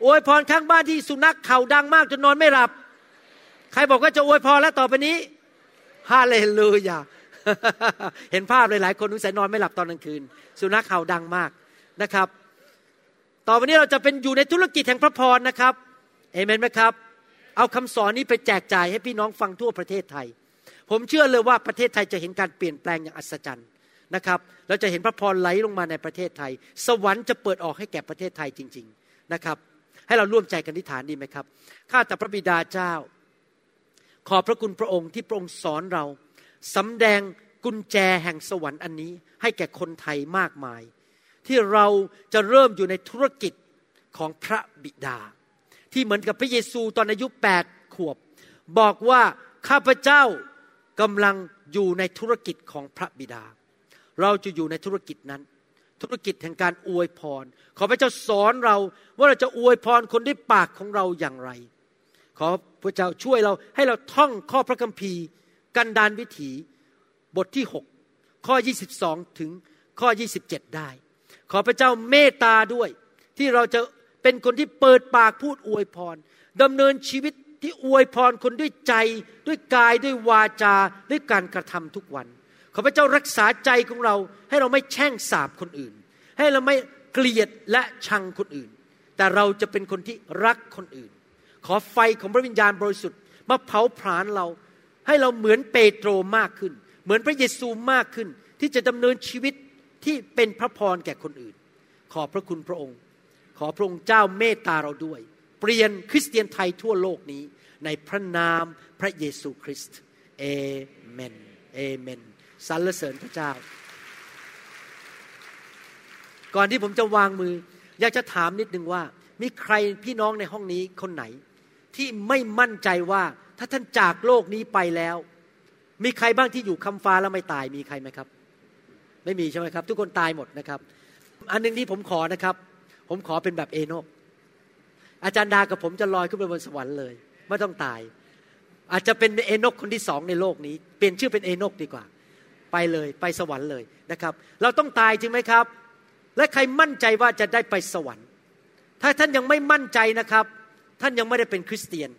อวยพรข้างบ้านที่สุนัขเข่าดังมากจนนอนไม่หลับ ใครบอกว่าจะอวยพรแล้วต่อไปนี้ฮาเลลูยา เห็นภาพเลยหลายคนนุ่งสายนอนไม่หลับตอนกลางคืน สุนัขเห่าดังมากนะครับ ต่อไปนี้เราจะเป็นอยู่ในธุรกิจแห่งพระพรนะครับเอเมนไหมครับ เอาคำสอนนี้ไปแจกจ่ายให้พี่น้องฟังทั่วประเทศไทย ผมเชื่อเลยว่าประเทศไทยจะเห็นการเปลี่ยนแปลงอย่างอัศจรรย์นะครับเราจะเห็นพระพรไหลลงมาในประเทศไทย สวรรค์จะเปิดออกให้แก่ประเทศไทยจริง ๆนะครับ ให้เราร่วมใจกันทิฐานดีไหมครับข้าแต่พระบิดาเจ้า ขอบพระคุณพระองค์ที่พระองค์สอนเรา สำแดงกุญแจแห่งสวรรค์อันนี้ให้แก่คนไทยมากมาย ที่เราจะเริ่มอยู่ในธุรกิจของพระบิดา ที่เหมือนกับพระเยซูตอนอายุแปดขวบ บอกว่าข้าพเจ้ากำลังอยู่ในธุรกิจของพระบิดา เราจะอยู่ในธุรกิจนั้น ธุรกิจแห่งการอวยพร ขอพระเจ้าสอนเราว่าเราจะอวยพรคนด้วยปากของเราอย่างไร ขอพระเจ้าช่วยเราให้เราท่องข้อพระคัมภีร์ กันดานวิถีบทที่ 6 ข้อ 22 ถึงข้อ 27 ได้ ขอพระเจ้าเมตตาด้วย ที่เราจะเป็นคนที่เปิดปากพูดอวยพรดำเนินชีวิตที่อวยพรคนด้วยใจด้วยกายด้วยวาจาด้วยการกระทำทุกวัน ขอพระเจ้ารักษาใจของเรา ให้เราไม่แช่งสาบคนอื่น ให้เราไม่เกลียดและชังคนอื่น แต่เราจะเป็นคนที่รักคนอื่น ขอไฟของพระวิญญาณบริสุทธิ์มาเผาผลาญเรา ให้เราเหมือนเปโตรมากขึ้น เหมือนพระเยซูมากขึ้น ที่จะดำเนินชีวิตที่เป็นพระพรแก่คนอื่น ขอพระคุณพระองค์ ขอพระองค์เจ้าเมตตาเราด้วย เปลี่ยนคริสเตียนไทยทั่วโลกนี้ ในพระนามพระเยซูคริสต์เอเมนเอเมนสรรเสริญพระเจ้า ก่อนที่ผมจะวางมือ อยากจะถามนิดนึงว่า มีใครพี่น้องในห้องนี้คนไหน ที่ไม่มั่นใจว่า ถ้าท่านจากโลกนี้ไปแล้ว มีใครบ้างที่อยู่คำฟ้าแล้วไม่ตายมีใครไหมครับ ไม่มีใช่ไหมครับ ทุกคนตายหมดนะครับ อันหนึงที่ผมขอนะครับ ผมขอเป็นแบบเอโนกอาจารย์ดากับผมจะลอยขึ้นไปบนสวรรค์เลย ไม่ต้องตาย อาจจะเป็นเอโนกคนที่สองในโลกนี้ เปลี่ยนชื่อเป็นเอโนกดีกว่า ไปเลยไปสวรรค์เลยนะครับ เราต้องตายจริงไหมครับ และใครมั่นใจว่าจะได้ไปสวรรค์ ถ้าท่านยังไม่มั่นใจนะครับ ท่านยังไม่ได้เป็นคริสเตียน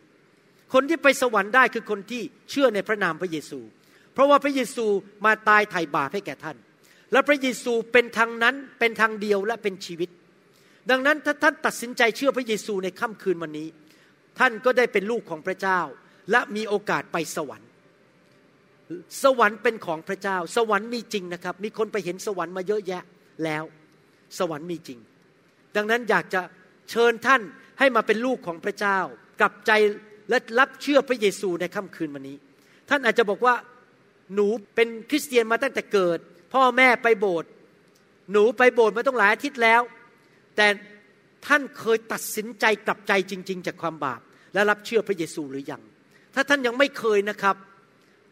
คนที่ไปสวรรค์ได้คือคนที่เชื่อในพระนามพระเยซู เพราะว่าพระเยซูมาตายไถ่บาปให้แก่ท่าน และพระเยซูเป็นทางนั้นเป็นทางเดียวและเป็นชีวิต ดังนั้นถ้าท่านตัดสินใจเชื่อพระเยซูในค่ำคืนวันนี้ ท่านก็ได้เป็นลูกของพระเจ้า และมีโอกาสไปสวรรค์ สวรรค์เป็นของพระเจ้า สวรรค์มีจริงนะครับ มีคนไปเห็นสวรรค์มาเยอะแยะแล้ว สวรรค์มีจริง ดังนั้นอยากจะเชิญท่านให้มาเป็นลูกของพระเจ้า กลับใจ และรับเชื่อพระเยซูในค่ำคืนวันนี้ ท่านอาจจะบอกว่าหนูเป็นคริสเตียนมาตั้งแต่เกิด พ่อแม่ไปโบสถ์หนูไปโบสถ์มาต้องหลายอาทิตย์แล้ว แต่ท่านเคยตัดสินใจกลับใจจริง ๆ จากความบาป และรับเชื่อพระเยซูหรือยัง ถ้าท่านยังไม่เคยนะครับ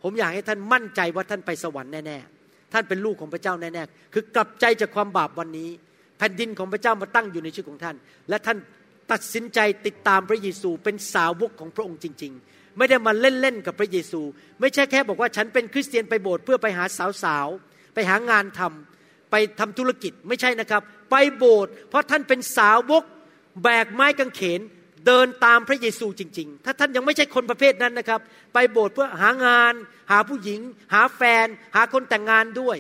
ผมอยากให้ท่านมั่นใจว่าท่านไปสวรรค์แน่ๆท่านเป็นลูกของพระเจ้าแน่ๆคือกลับใจจากความบาปวันนี้ แผ่นดินของพระเจ้ามาตั้งอยู่ในชีวิตของท่าน และท่าน ตัดสินใจติดตามพระเยซูเป็นสาวกของพระองค์จริง ๆ ไม่ได้มาเล่น ๆ กับพระเยซู ไม่ใช่แค่บอกว่าฉันเป็นคริสเตียนไปโบสถ์เพื่อไปหาสาวๆไปหางานทำไปทำธุรกิจไม่ใช่นะครับ ไปโบสถ์เพราะท่านเป็นสาวกแบกไม้กางเขนเดินตามพระเยซูจริง ๆ ถ้าท่านยังไม่ใช่คนประเภทนั้นนะครับ ไปโบสถ์เพื่อหางาน หาผู้หญิง หาแฟน หาคนแต่งงานด้วย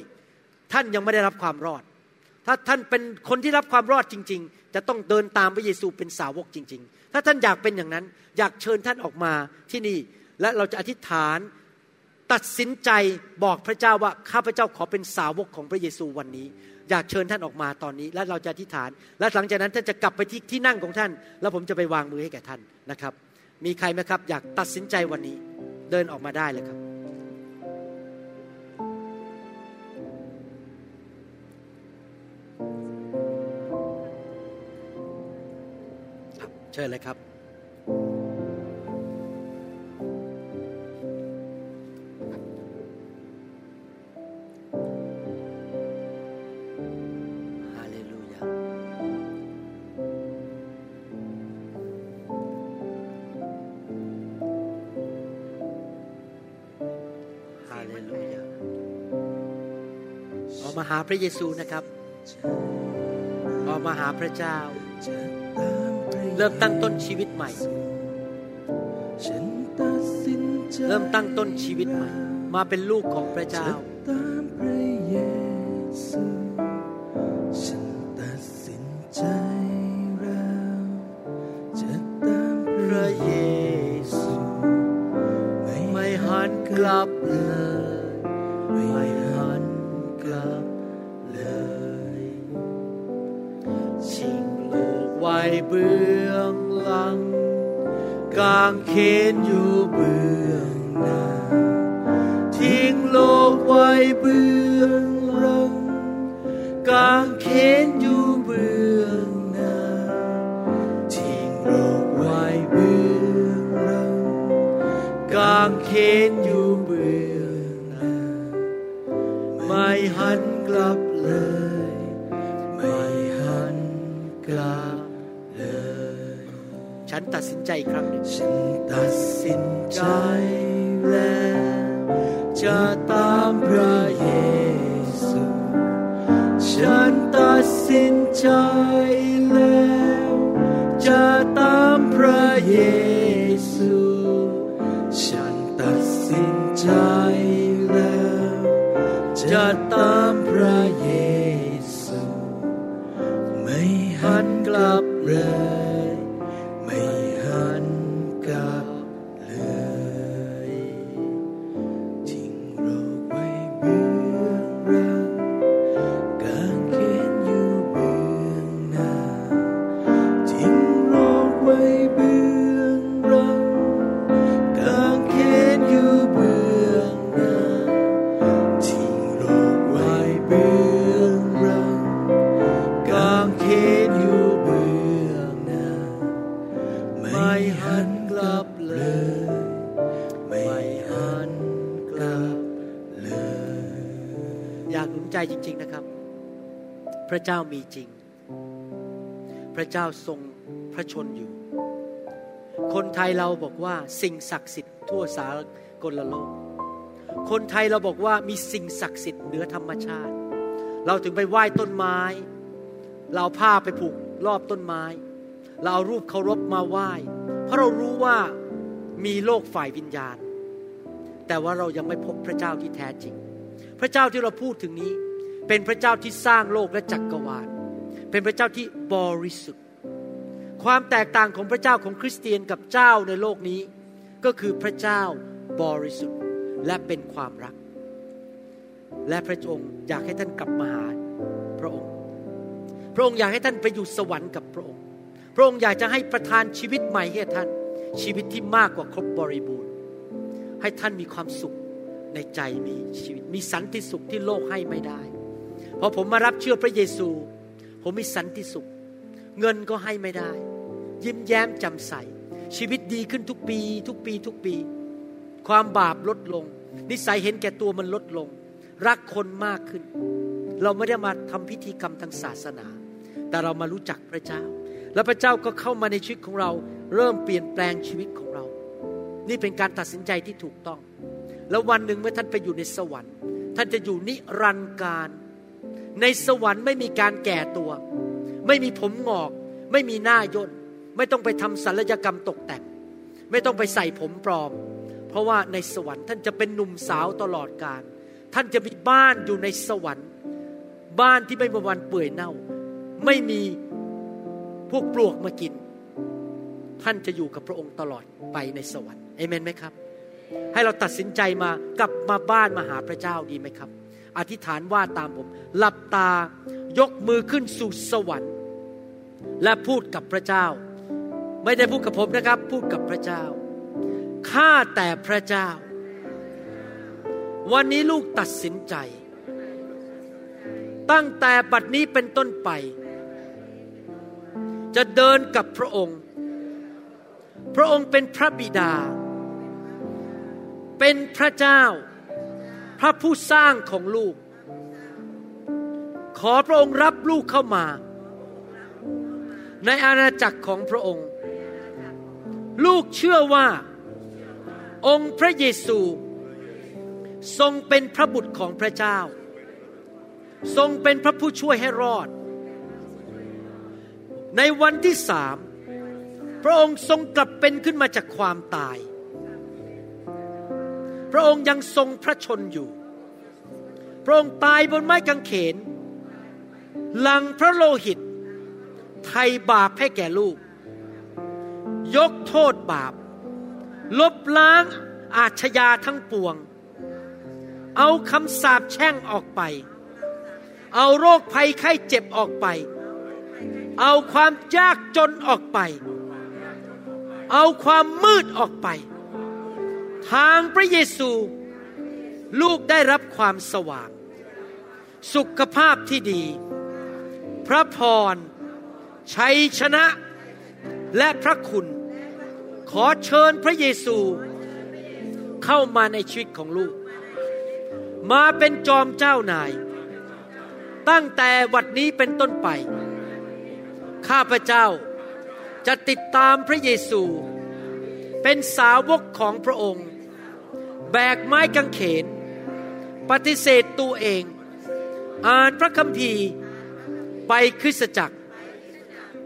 ท่านยังไม่ได้รับความรอด ถ้าท่านเป็นคนที่รับความรอดจริง ๆ จะต้องเดินตามพระเยซูเป็นสาวกจริง ๆ ถ้าท่านอยากเป็นอย่างนั้น อยากเชิญท่านออกมาที่นี่ และเราจะอธิษฐานตัดสินใจบอกพระเจ้าว่าข้าพเจ้าขอเป็นสาวกของพระเยซูวันนี้ อยากเชิญท่านออกมาตอนนี้ และเราจะอธิษฐาน และหลังจากนั้นท่านจะกลับไปที่ที่นั่งของท่าน แล้วผมจะไปวางมือให้แก่ท่านนะครับ มีใครไหมครับ อยากตัดสินใจวันนี้ เดินออกมาได้เลยครับ เชิญเลยครับ ฮาเลลูยา ฮาเลลูยาออกมาหาพระเยซูนะครับ ออกมาหาพระเจ้า เริ่มตั้งต้นชีวิตใหม่ฉันตัดสินใจเริ่มตั้งต้นชีวิตใหม่ มาเป็นลูกของพระเจ้า เบื้องหลังกางเขนอยู่เบื้องหน้าทิ้งโลกไว้เบื้องหลังกางเขนอยู่เบื้องหน้าไม่หันกลับเลย ไม่หันกลับเลย ฉันตัดสินใจอีกครั้งหนึ่งฉันตัดสินใจแล้วจะ พระเยซูฉันตัดสินใจแล้ว จะตามพระเย เจ้ามีจริง พระเจ้าทรงพระชนอยู่ คนไทยเราบอกว่าสิ่งศักดิ์สิทธิ์ทั่วสากลโลก คนไทยเราบอกว่ามีสิ่งศักดิ์สิทธิ์เหนือธรรมชาติ เราถึงไปไหว้ต้นไม้ เราเอาผ้าไปผูกรอบต้นไม้ เราเอารูปเคารพมาไหว้ เพราะเรารู้ว่ามีโลกฝ่ายวิญญาณ แต่ว่าเรายังไม่พบพระเจ้าที่แท้จริง พระเจ้าที่เราพูดถึงนี้ เป็นพระเจ้าที่สร้างโลกและจักกรวาล เป็นพระเจ้าที่บริสุทธิ์ ความแตกต่างของพระเจ้าของคริสเตียนกับเจ้าในโลกนี้ ก็คือพระเจ้าบริสุทธิ์และเป็นความรัก และพระองค์อยากให้ท่านกลับมาหาพระองค์ พระองค์อยากให้ท่านไปอยู่สวรรค์กับพระองค์ พระองค์อยากจะให้ประทานชีวิตใหม่ให้ท่าน ชีวิตที่มากกว่าครบบริบูรณ์ ให้ท่านมีความสุขในใจมีชีวิต มีสันติสุขที่โลกให้ไม่ได้ พอผมมารับเชื่อพระเยซู ผมมีสันติสุข เงินก็ให้ไม่ได้ ยิ้มแย้มจ่มใส ชีวิตดีขึ้นทุกปี ทุกปี ทุกปี ความบาปลดลง นิสัยเห็นแก่ตัวมันลดลง รักคนมากขึ้น เราไม่ได้มาทำพิธีกรรมทางศาสนา แต่เรามารู้จักพระเจ้า แล้วพระเจ้าก็เข้ามาในชีวิตของเรา เริ่มเปลี่ยนแปลงชีวิตของเรา นี่เป็นการตัดสินใจที่ถูกต้อง แล้ววันหนึ่งเมื่อท่านไปอยู่ในสวรรค์ ท่านจะอยู่นิรันดร์การ ในสวรรค์ไม่มีการแก่ตัว ไม่มีผมงอก ไม่มีหน้าย่นไม่ต้องไปทำศัลยกรรมตกแต่ง ไม่ต้องไปใส่ผมปลอม เพราะว่าในสวรรค์ท่านจะเป็นหนุ่มสาวตลอดกาลท่านจะมีบ้านอยู่ในสวรรค์ บ้านที่ไม่มีวันเปื่อยเน่า ไม่มีพวกปลวกมากิน ท่านจะอยู่กับพระองค์ตลอดไปในสวรรค์เอเมนไหมครับ ให้เราตัดสินใจมากลับมาบ้านมาหาพระเจ้าดีไหมครับ อธิษฐานว่าตามผม หลับตายกมือขึ้นสู่สวรรค์ และพูดกับพระเจ้า ไม่ได้พูดกับผมนะครับ พูดกับพระเจ้าข้าแต่พระเจ้า วันนี้ลูกตัดสินใจ ตั้งแต่บัดนี้เป็นต้นไป จะเดินกับพระองค์ พระองค์เป็นพระบิดา เป็นพระเจ้า พระผู้สร้างของลูก ขอพระองค์รับลูกเข้ามา ในอาณาจักรของพระองค์ ลูกเชื่อว่า องค์พระเยซู ทรงเป็นพระบุตรของพระเจ้า ทรงเป็นพระผู้ช่วยให้รอด ในวันที่สามพระองค์ทรงกลับเป็นขึ้นมาจากความตาย พระองค์ยังทรงพระชนอยู่ พระองค์ตายบนไม้กางเขน หลังพระโลหิต ไทยบาปให้แก่ลูก ยกโทษบาป ลบล้างอาชญาทั้งปวง เอาคำสาปแช่งออกไป เอาโรคภัยไข้เจ็บออกไป เอาความยากจนออกไป เอาความมืดออกไป ทางพระเยซู ลูกได้รับความสว่าง สุขภาพที่ดี พระพร ชัยชนะ และพระคุณ ขอเชิญพระเยซู เข้ามาในชีวิตของลูก มาเป็นจอมเจ้านาย ตั้งแต่วัดนี้เป็นต้นไป ข้าพเจ้าจะติดตามพระเยซู เป็นสาวกของพระองค์ แบกไม้กางเขน ปฏิเสธตัวเอง อ่านพระคัมภีร์ไปคริสตจักร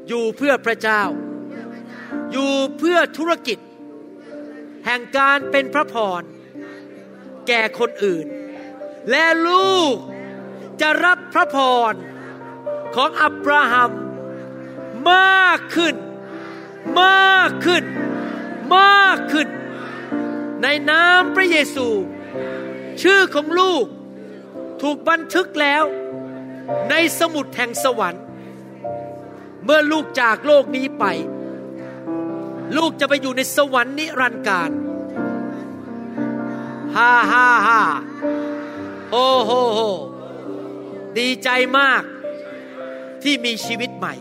อยู่เพื่อพระเจ้า อยู่เพื่อธุรกิจ แห่งการเป็นพระพร แก่คนอื่น และลูกจะรับพระพรของอับราฮัมมากขึ้น มากขึ้น มากขึ้น ในนามพระเยซู ชื่อของลูกถูกบันทึกแล้ว ในสมุดแห่งสวรรค์ เมื่อลูกจากโลกนี้ไป ลูกจะไปอยู่ในสวรรค์นิรันดร์การฮ่าฮ่าฮ่าโอ้โหโหดีใจมากที่มีชีวิตใหม่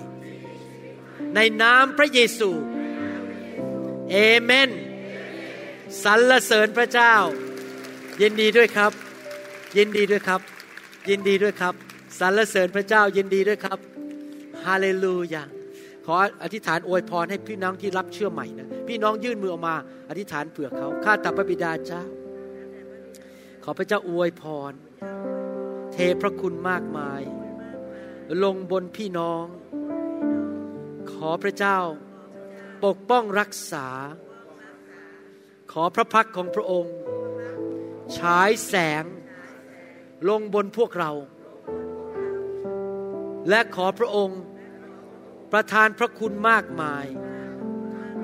ในนามพระเยซู เอเมนสรรเสริญพระเจ้า ยินดีด้วยครับ ยินดีด้วยครับ ยินดีด้วยครับสรรเสริญพระเจ้ายินดีด้วยครับฮาเลลูยาขออธิษฐานอวยพรให้พี่น้องที่รับเชื่อใหม่นะพี่น้องยื่นมือออกมา อธิษฐานเผื่อเขาข้าแต่พระบิดาเจ้า ขอพระเจ้าอวยพร เทพระคุณมากมาย ลงบนพี่น้อง ขอพระเจ้า ปกป้องรักษา ขอพระพักของพระองค์ ฉายแสง ลงบนพวกเรา และขอพระองค์ ประทานพระคุณมากมาย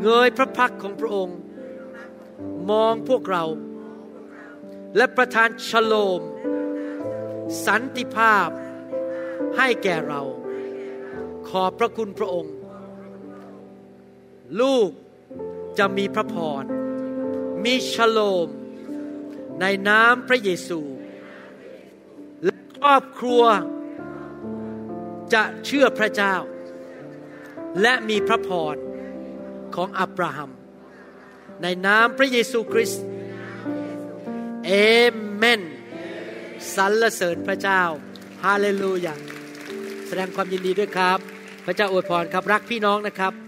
เงยพระพักของพระองค์ มองพวกเรา และประทานชโลม สันติภาพให้แก่เรา ขอบพระคุณพระองค์ ลูกจะมีพระพร มีชโลม ในน้ำพระเยซูและครอบครัวจะเชื่อพระเจ้า และมีพระพรของอับราฮัม ในน้ำพระเยซูคริสต์เอเมนสรรเสริญพระเจ้า ฮาเลลูยา แสดงความยินดีด้วยครับ พระเจ้าอวยพรครับ รักพี่น้องนะครับ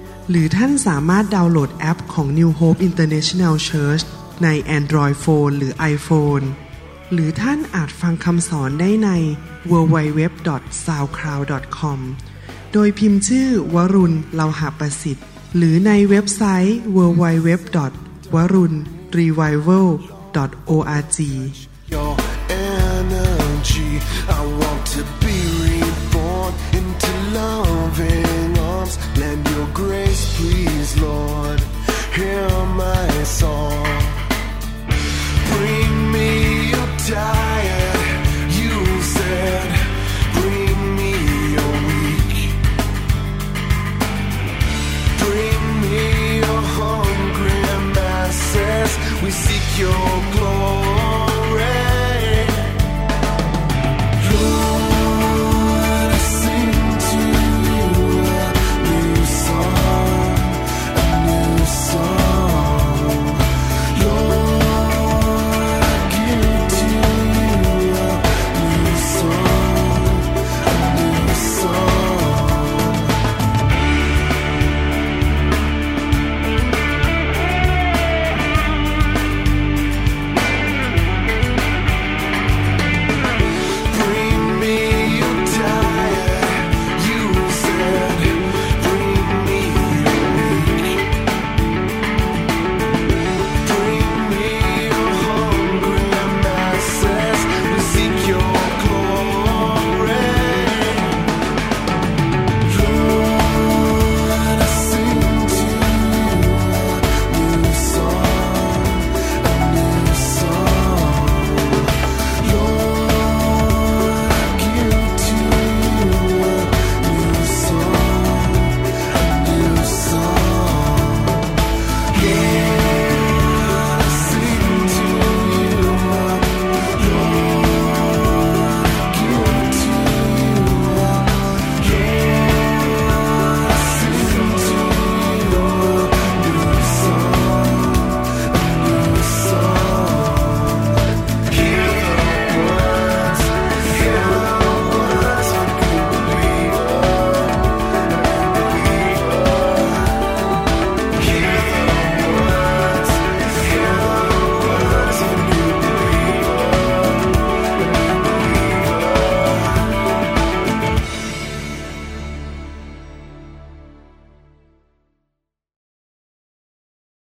หรือท่านสามารถดาวน์โหลดแอปของ New Hope International Church ใน Android Phone หรือ iPhone หรือท่านอาจฟังคำสอนได้ใน www.soundcloud.com โดยพิมพ์ชื่อวรุณเลาหะประสิทธิ์ หรือในเว็บไซต์ www.warunrevival.org your energy. I want to